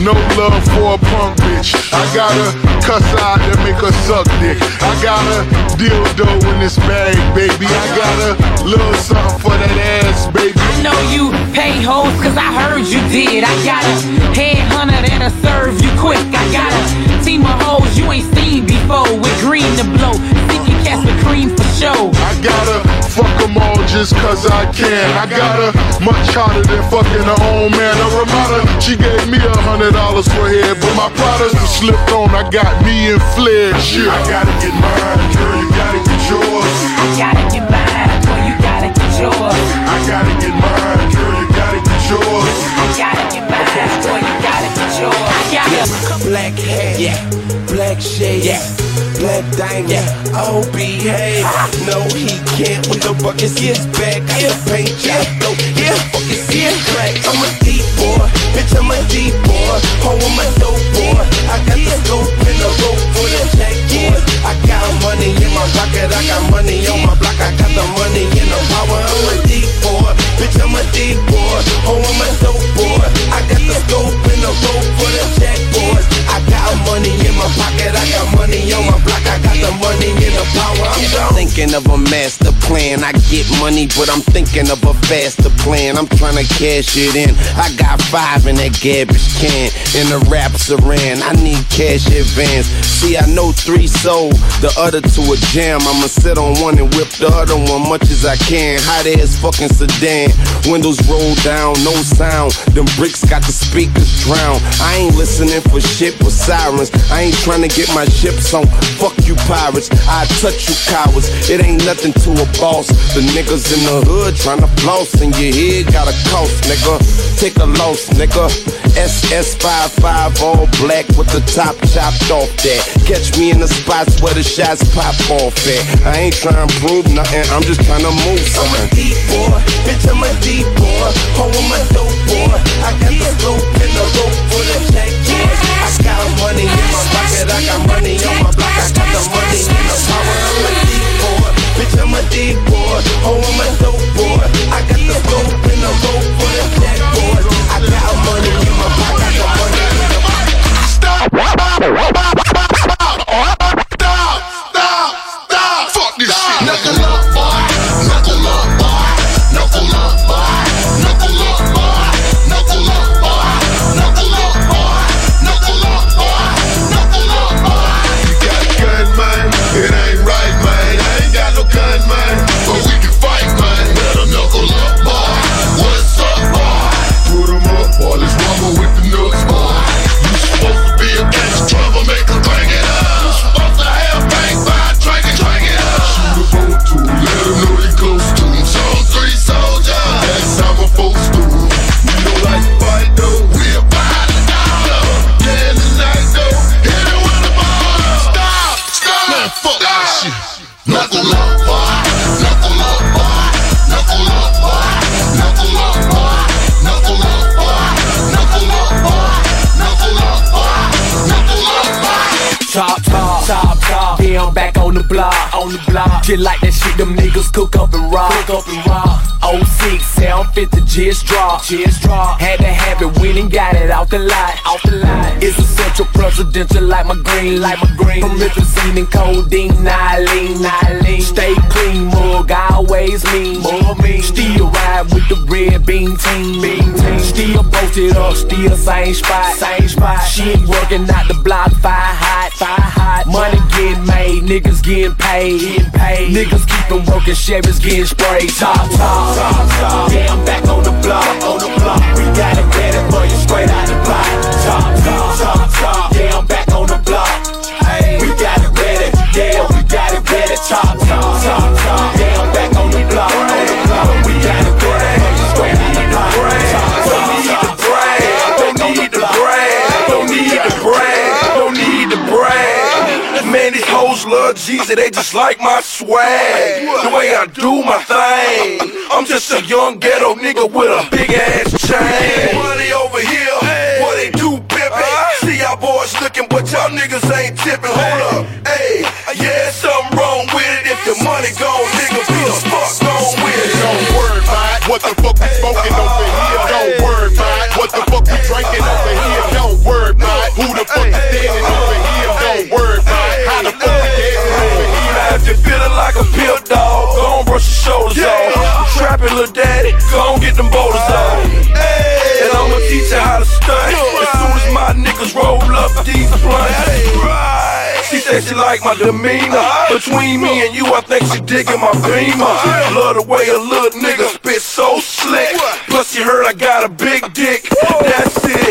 [SPEAKER 6] no love for a punk bitch. I gotta cuss out that make her suck dick. I got a dildo in this bag, baby. I got a little something for that ass, baby.
[SPEAKER 26] I know you pay hoes cause I heard you did. I got a headhunter that'll serve you quick. I got a team of hoes you ain't seen before with green to blow. Sticky cats with cream for show.
[SPEAKER 6] I gotta fuck them all just cause I can. I got her much harder than fucking her own man. A Ramada, she gave me a hundred dollars for head, but my products was slipped on. I got me and Flair shit. I gotta get mine, girl, you gotta get yours.
[SPEAKER 26] I gotta get mine, boy, you gotta get yours.
[SPEAKER 6] I gotta get mine, girl, you gotta get yours.
[SPEAKER 26] I gotta get mine, boy, you gotta get yours. I gotta
[SPEAKER 18] Black hair, yeah. Black shades, yeah. Black diamond, yeah. Oh, behave. No, he can't with the buckets his back. I can paint job, though. Yeah, fuck is yeah. Black. I'm a deep boy, bitch, I'm a deep boy. Oh, I'm a dope boy. I got the scope and the rope for the jack boy. I got money in my pocket, I got money on my block. I got the money in the power. I'm a deep boy, bitch, I'm a deep boy. Oh, I'm a dope boy. I got the scope and the rope for the jack boys. I got money in my pocket, I got money on my block. I got the money in the power. I'm down. Thinking of a master plan. I get money, but I'm thinking of a faster plan. I'm trying to cash it in. I got five in that garbage can. In the rap saran, I need cash advance. See, I know three sold, the other two a jam. I'ma sit on one and whip the other one much as I can. Hot ass fucking sedan. Windows roll down, no sound. Them bricks got the speakers drowned. I ain't listening for shit with sirens. I ain't trying to get my ships on. Fuck you pirates. I touch you cowards. It ain't nothing to a boss. The niggas in the hood trying to floss, and your head got a cost, nigga. Take a loss, nigga. SS55 all black with the top chopped off that. Catch me in the spots where the shots pop off at. I ain't trying to prove nothing, I'm just trying to move something.
[SPEAKER 14] I'm a deep boy, bitch, I'm a deep boy. Oh, I'm a dope boy. I got the rope and the rope for the check, yeah. Money in my pocket, I got money on my block, I got the money in the power. I'm a deep boy, bitch, I'm a deep boy. Oh, I'm a dope boy. I got the rope and the rope for the
[SPEAKER 27] Just like that shit, them niggas cook up and rock, cook up and rock. 06, 750, just drop, just drop. Had to have it, went and got it out the lot, out the lot. It's essential presidential like my green, like my green. From Promethazine and codeine, Nylene, Nylene. Stay clean, mug, always mean, mug mean. Still ride with the red bean team, bean team. Still posted up, still same spot, same spot. She ain't working out the block, fire hot, fire hot. Money getting made, niggas getting paid, getting paid. Niggas keepin' working, Chevys getting sprayed. Top, top, top, top. Yeah, I'm back on the block, on the block. We got it ready for you straight out the block. Top, top, top, top. Yeah, I'm back on the block. Hey, we got it ready. Yeah, we got it ready. Top, top, top, top.
[SPEAKER 28] Love Jeezy, they just like my swag. The way I do my thing. I'm just a young ghetto nigga with a big ass chain. Get them boulders. And I'ma teach you how to stunt. As soon as my niggas roll up these blunts. She said she like my demeanor. Between me and you, I think she digging my beamer. Love the way a little nigga spit so slick. Plus you heard I got a big dick. That's it.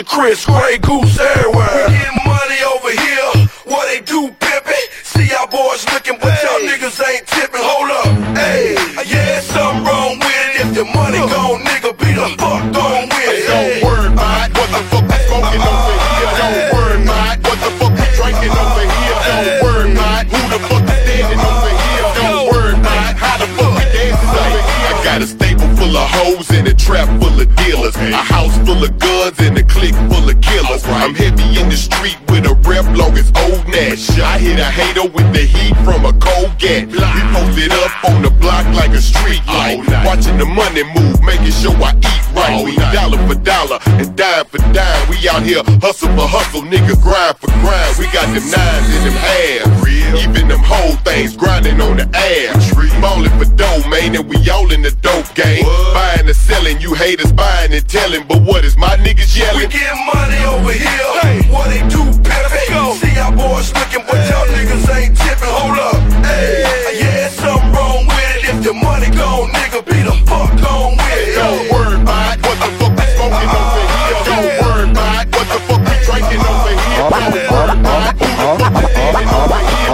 [SPEAKER 28] Air. Chris, Grey Goose everywhere. We getting money over here. What they do, pimpin'? See y'all boys looking, but y'all niggas ain't tipping. Hold up, hey, yeah, something wrong with it. If the money gone, nigga, be the fuck gone with it.
[SPEAKER 6] Don't worry about what the fuck we smoking over here. Don't worry about what the fuck we drinking over here. Don't worry about who the fuck is standing over here. Don't worry about how the fuck we dancing over here. I got a stable full of hoes and a trap full of dealers. A house full of guns and a clique full of killers. I'm heavy in the street with a rep long as old Nash. I hit a hater with the heat from a cold gat. We posted up on the block like a street light. Watching the money move, making sure I eat
[SPEAKER 14] right. We dollar for dollar and dime for dime. We out here hustle for hustle, nigga, grind for grind. We got them nines in them halves. Even them whole things grinding on the ass. Ballin' for dough, man, and we all in the dope game. Buying and selling, you haters buying and telling. But what is my niggas yelling?
[SPEAKER 11] We get money over here. Hey. What they do, pimpin'? See our boys looking, but y'all niggas ain't tipping. Hold up. Hey, yeah, something wrong with it. If the money gone, nigga, be the fuck gone with it.
[SPEAKER 14] Don't worry about what the fuck we smoking over here. Don't worry about what the fuck we drinking over here. Don't worry about who the fuck we eating over here.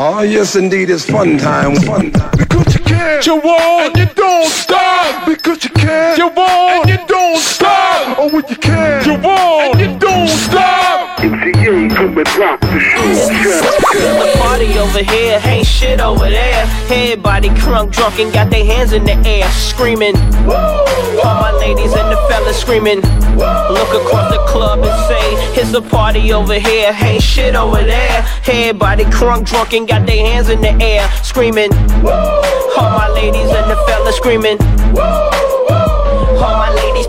[SPEAKER 4] Oh, yes, indeed, it's fun time. Fun time.
[SPEAKER 17] Because you can. You won't. And you don't stop. Because you can.
[SPEAKER 11] MCA coming the.
[SPEAKER 28] Party over here, ain't shit over there. Everybody crunk, drunk, and got their hands in the air, screaming. All my ladies and the fellas screaming. Look across the club and say, It's a party over here, ain't shit over there. Everybody crunk, drunk, and got their hands in the air, screaming. All my ladies and the fellas screaming.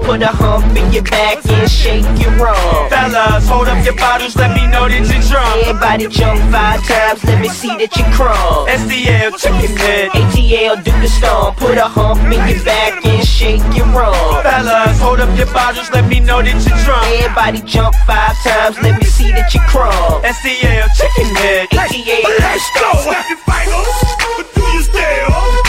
[SPEAKER 28] All my ladies put a hump in your back and shake your rump.
[SPEAKER 27] Fellas, hold up your bottles, let me know that you're drunk.
[SPEAKER 28] Everybody jump five times, let me see that you crumb.
[SPEAKER 27] SDL, chicken head.
[SPEAKER 28] ATL, do the stomp, put a hump in your back and shake your rump.
[SPEAKER 27] Fellas, hold up your bottles, let me know that you're drunk.
[SPEAKER 28] Everybody jump five times, let me see that you crumb.
[SPEAKER 27] SDL, chicken head.
[SPEAKER 28] ATL,
[SPEAKER 11] Let's go. Snap your fingers, but do you still?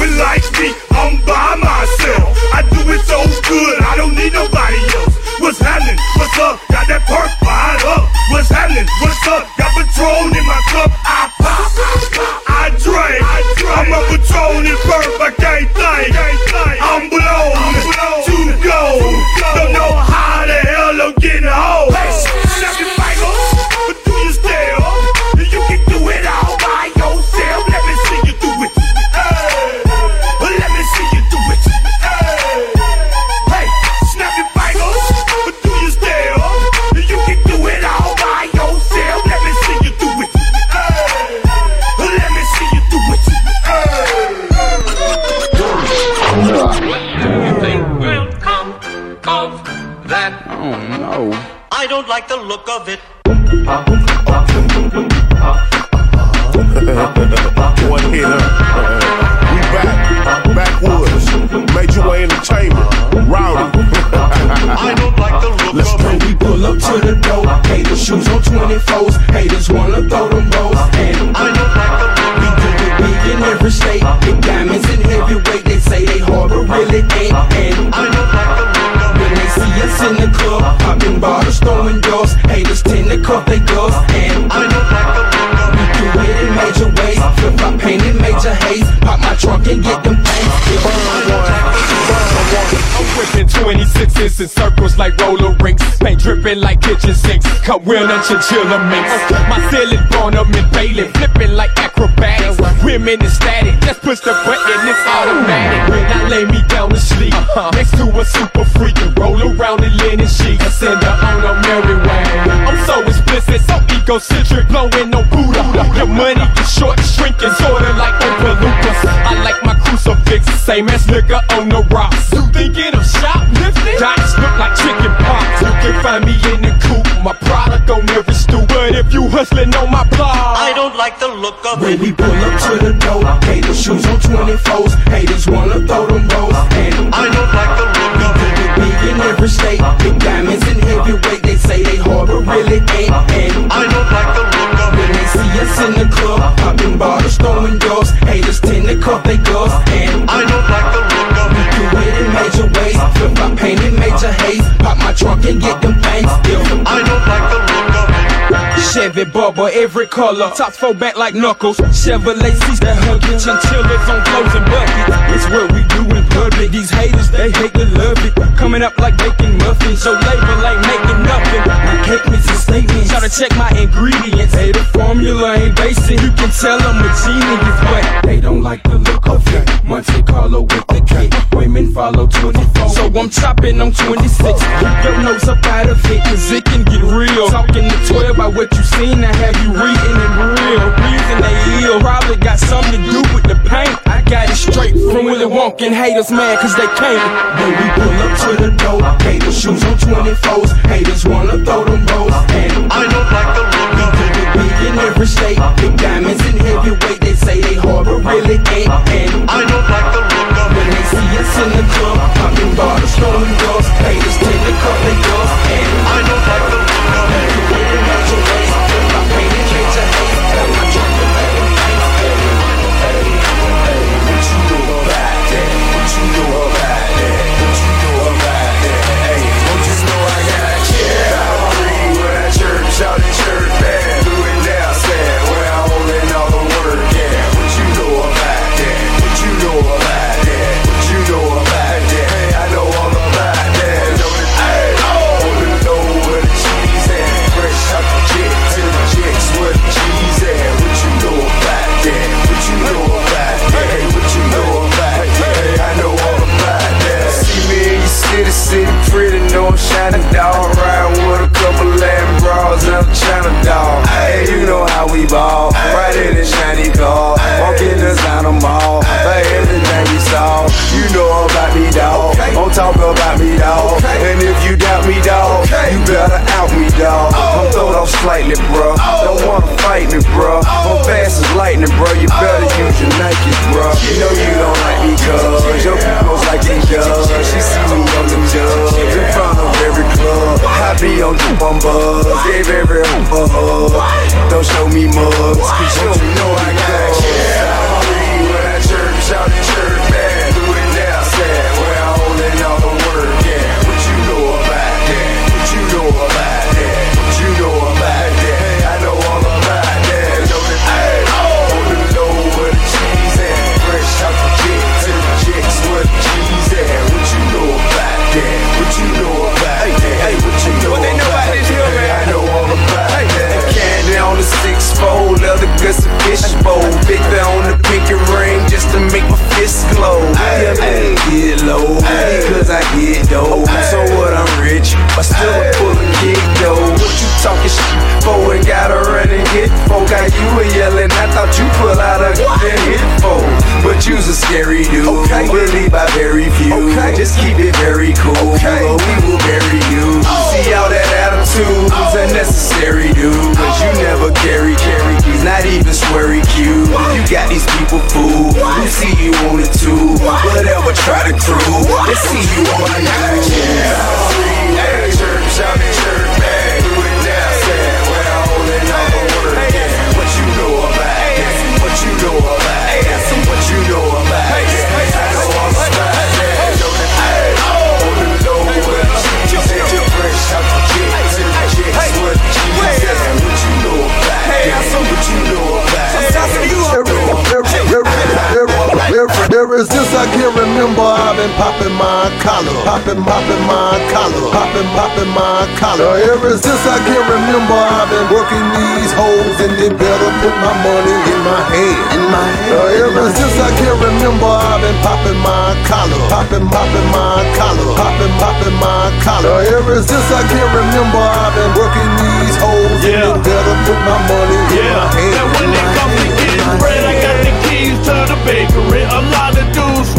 [SPEAKER 11] It like me. I'm by myself. I do it so good. I don't need nobody else. What's happening? What's up? Got that perk fired up. What's happening? What's up? Got Patron in my cup. I pop. I drink. I'm a Patron and perk. I can't think.
[SPEAKER 29] In
[SPEAKER 27] circles like roller rinks. Paint dripping like kitchen sinks. Cut wheel and chinchilla minks. My ceiling born up in Bailey. Flipping like acrobatics. Women ecstatic. Just push the button, it's automatic. When I lay me down to sleep. Uh-huh. Next to a super freak. and Roll around in linen sheets. And send her on a merry way. I'm so explicit, so egocentric. Blowing no Buddha. Your money is short, shrinking. Sorta like Oompa Loompas. I like my crucifix. Same as nigga on the rocks. You thinking of shoplifting? Dots look like chicken pox. You can find me in the coop. My product on every stoop. But if you hustling on my block,
[SPEAKER 11] I don't like the look of
[SPEAKER 29] When
[SPEAKER 11] it.
[SPEAKER 29] we pull up to the door, haters shoes on 24s. Haters wanna throw them rolls.
[SPEAKER 11] I don't like the look of it.
[SPEAKER 29] big in every state.
[SPEAKER 27] Chevy bubble, every color. Tops four back like knuckles. Chevrolet seats that hug you. Chinchillas on clothes and buckets. It's what we do in
[SPEAKER 29] public. These haters, they hate to love it. Coming up like baking muffins. So label ain't making nothing. My cake needs a statement. Try to check my ingredients. Hey, the formula ain't basic. You can tell I'm a genius, but they don't like the look of it. Monte Carlo with the K. Women follow 24. So I'm chopping on 26. Keep your nose up out of it, cause it can get real. Talking to 12 about what you seen, I have you reading it real. Reason they ill. Probably got something to do with the paint. I got it straight from Willie Wonka and haters mad cause they can't. When we pull up to the door, haters shoes on 24s. Haters wanna throw them rolls. And I don't like the look of it. Big in every state. Big diamonds in heavyweight. They say they hard, but really ain't. And I don't like the look of it. When they see us in the club, popping bottles, throwing girls. Haters tend to cut their girls. And I don't like the
[SPEAKER 18] shining dog. Riding with a couple Latin bras and a China dog. Hey, you know how we ball. Right in the shiny car. Walk in the Mall. For everything we saw. You know about me, dog. Don't talk about me, dog. And if you doubt me, dog, you better out me, dog. Oh. I'm throwed off slightly, bro. Oh. Don't wanna fight me, bro. Oh. I'm fast as lightning, bro. You better use your Nikes, bro. You know you don't like me, cuz your people's like me, cuz. She see me on the judge in front of every club. I be on the bum buzz, gave every hoop a hug. Don't show me mugs, cause you don't know I got a kid.
[SPEAKER 30] I'm free when I chirp, shout and chirp
[SPEAKER 18] fold, leather guts and fish bowl. Victor on the pinky ring just to make my fist glow. Yeah, man, get low because I get dough. So what? I'm rich, but still a full of kick though. What you talking shit for? And got a running hit for? Got you a yelling. I thought you pull out a gun and hit for, but you's a scary dude. Okay. Believe by very few.
[SPEAKER 30] Okay.
[SPEAKER 18] Just keep it very cool.
[SPEAKER 30] Okay.
[SPEAKER 18] Or we will bury you. Oh. See all that attitude's unnecessary, oh. dude. Cause you oh. never carry carry keys, not even sweary cute. You got these people fooled who see you on it too. Whatever, try to crew. They see you on the news.
[SPEAKER 30] Hey, chirp, shout and chirp back. Do it now, I'm all the work, yeah. What you know about that? What you know about that? What you know about that? I
[SPEAKER 31] can remember, I've been popping my collar, popping, popping my collar, popping, popping my collar. Ever since I can remember, I've been working these hoes, and they better put my money in my hand. In my hand. ever since I can remember, I've been popping my collar, popping, popping my collar, popping, popping my collar. Ever since I can remember, I've been working these hoes, and they better put my money in my hand.
[SPEAKER 11] Now when it comes to getting bread, I got the keys to the bakery. A lot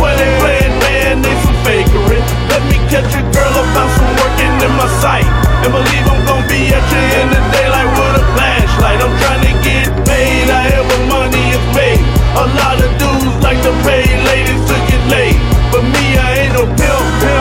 [SPEAKER 11] of they playing man, they some fakery. Let me catch a girl about some working in my sight. And believe I'm gonna be at you in the daylight with a flashlight. I'm trying to get paid, however money is made. A lot of dudes like to pay ladies to get laid. But me, I ain't no pimp, I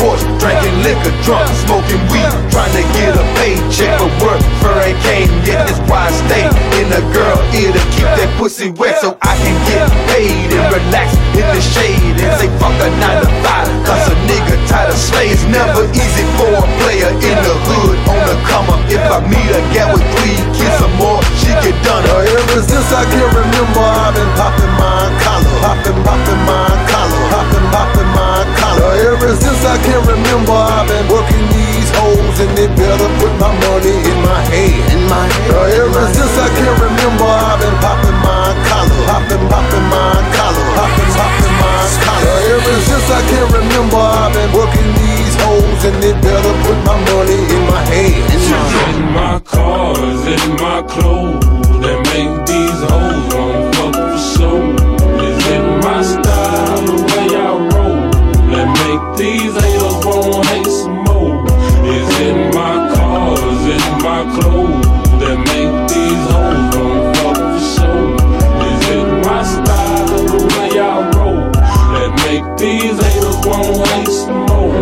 [SPEAKER 30] porch, drinking liquor, drunk, smoking weed, trying to get a paycheck, for work fur ain't came yet. That's why I stay in the girl ear to keep that pussy wet, so I can get paid and relax in the shade and say fuck a nine to five, cause a nigga tired of slaves. Never easy for a player in the hood on the come
[SPEAKER 18] up. If I meet a gal with three kids or more, she get done.
[SPEAKER 31] Her. Ever since I can remember, I've been popping my collar popping, popping my collar, popping, popping my collar. Uh, ever since I can remember, I've been working these holes, and they better put my money in my hand. In my hand. Uh, ever since I can remember, I've been poppin' my collar, popping, popping my collar, popping, popping my collar. Uh, ever since I can remember, I've been working these holes, and they better put my money in my hand. In my,
[SPEAKER 32] in my cars, in my clothes, that make these holes run. The way I roll, that make these haters wanna hate some more? Is it my cars, in my clothes, that make these hoes wanna fuck for show? Is it my style, the way I roll, that make these haters wanna hate some more?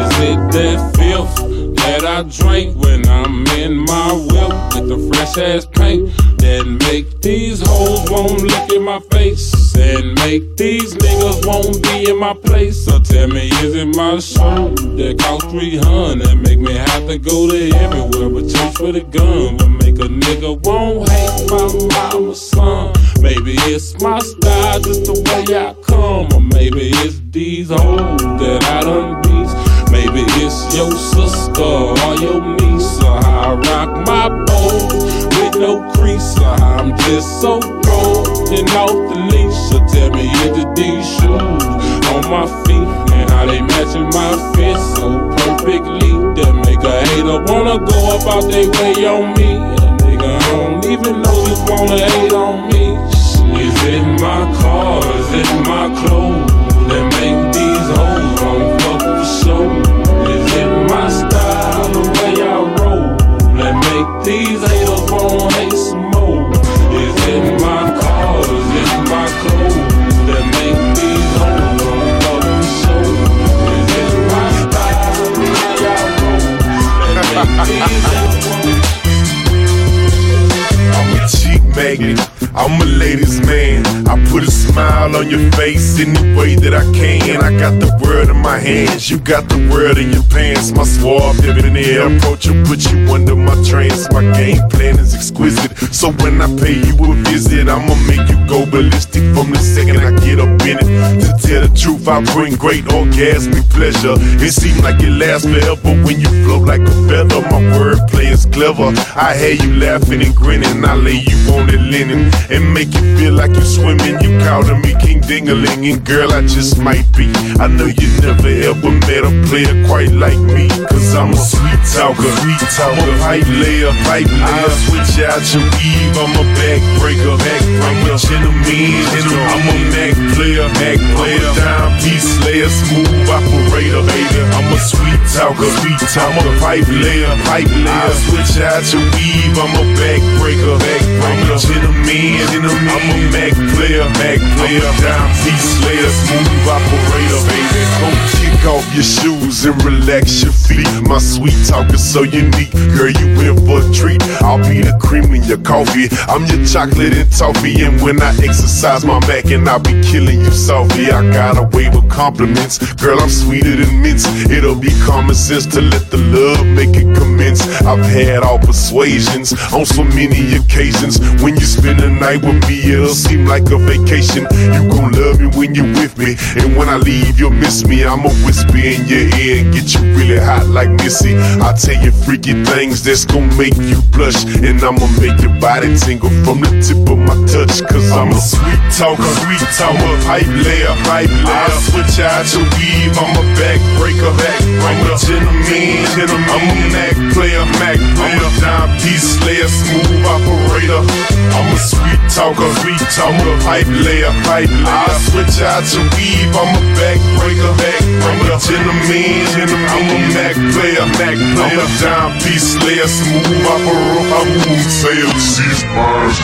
[SPEAKER 32] Is it that filth that I drink when I'm in my whip with the fresh ass paint that make these hoes won't look in my face make these niggas won't be in my place. So tell me, is it my show that cost 300 that make me have to go to everywhere but chase for the gun? But make a nigga won't hate my mama's son. Maybe it's my style, just the way I come, or maybe it's these hoes that I done beat. Maybe it's your sister or your niece, or how I rock my boat with no crease, or I'm just so broken off the leash. So tell me, is it these shoes on my feet and how they matching my fit so perfectly that make a hater wanna go about their way on me? A nigga I don't even know just wanna hate on me. Is it my car? Is it my clothes that make these hoes wanna fuck for show? Is it my style, the way I roll, that make these haters
[SPEAKER 8] I'm a ladies' man. I put a smile on your face any way that I can. I got the world in my hands. You got the world in your pants. My suave, debonair approach will put you under my trance. My game plan is exquisite. So when I pay you a visit, I'ma make you go ballistic from the second I get up in it. To tell the truth, I bring great orgasmic pleasure. It seems like it lasts forever when you float like a feather. My wordplay is clever. I hear you laughing and grinning. I lay you on the linen and make you feel like you're swimming. You calling me King Dingaling, and girl, I just might be. I know you never ever met a player quite like me. I'm a sweet talker, sweet talker. I'm a pipe layer, pipe layer. I'll switch out your weave, I'm a backbreaker, back I'm a gentleman, I'm a Mac player, Mac player. Dime piece slayer, smooth operator, baby. I'm a sweet talker, sweet talker. I'm a pipe layer, pipe layer. I'll switch out your weave, I'm a backbreaker, backbreaker. I'm a gentleman, gentleman. I'm a Mac player, Mac player. Dime piece slayer, smooth operator, baby. Go kick off your shoes and relax your feet. My sweet talk is so unique, girl, you in for a treat. I'll be the cream in your coffee. I'm your chocolate and toffee, and when I exercise my back, and I'll be killing you softly. I got away with compliments, girl. I'm sweeter than mints. It'll be common sense to let the love make it commence. I've had all persuasions on so many occasions. When you spend the night with me, it'll seem like a vacation. You gon' love me when you're with me, and when I leave, you'll miss me. I'ma whisper in your ear and get you really hot like Missy. I'll tell you freaky things that's gon' make you blush, and I'ma make your body tingle from the tip of my touch. Cause I'm a sweet talker, sweet talker, pipe layer, pipe layer. I'll switch out your weave, I'm a backbreaker, back. I'm a gentleman, gentleman. I'm a Mac player, Mac player. I'm a dime piece slayer, smooth operator. I'm a sweet talker, sweet talker, pipe layer, pipe layer. I'll switch out your weave, I'm a backbreaker, back. I'm a gentleman, gentleman. I'm a Mac player, Mac player. A dime piece slayer, smooth operator. I'm a say it, she's mine.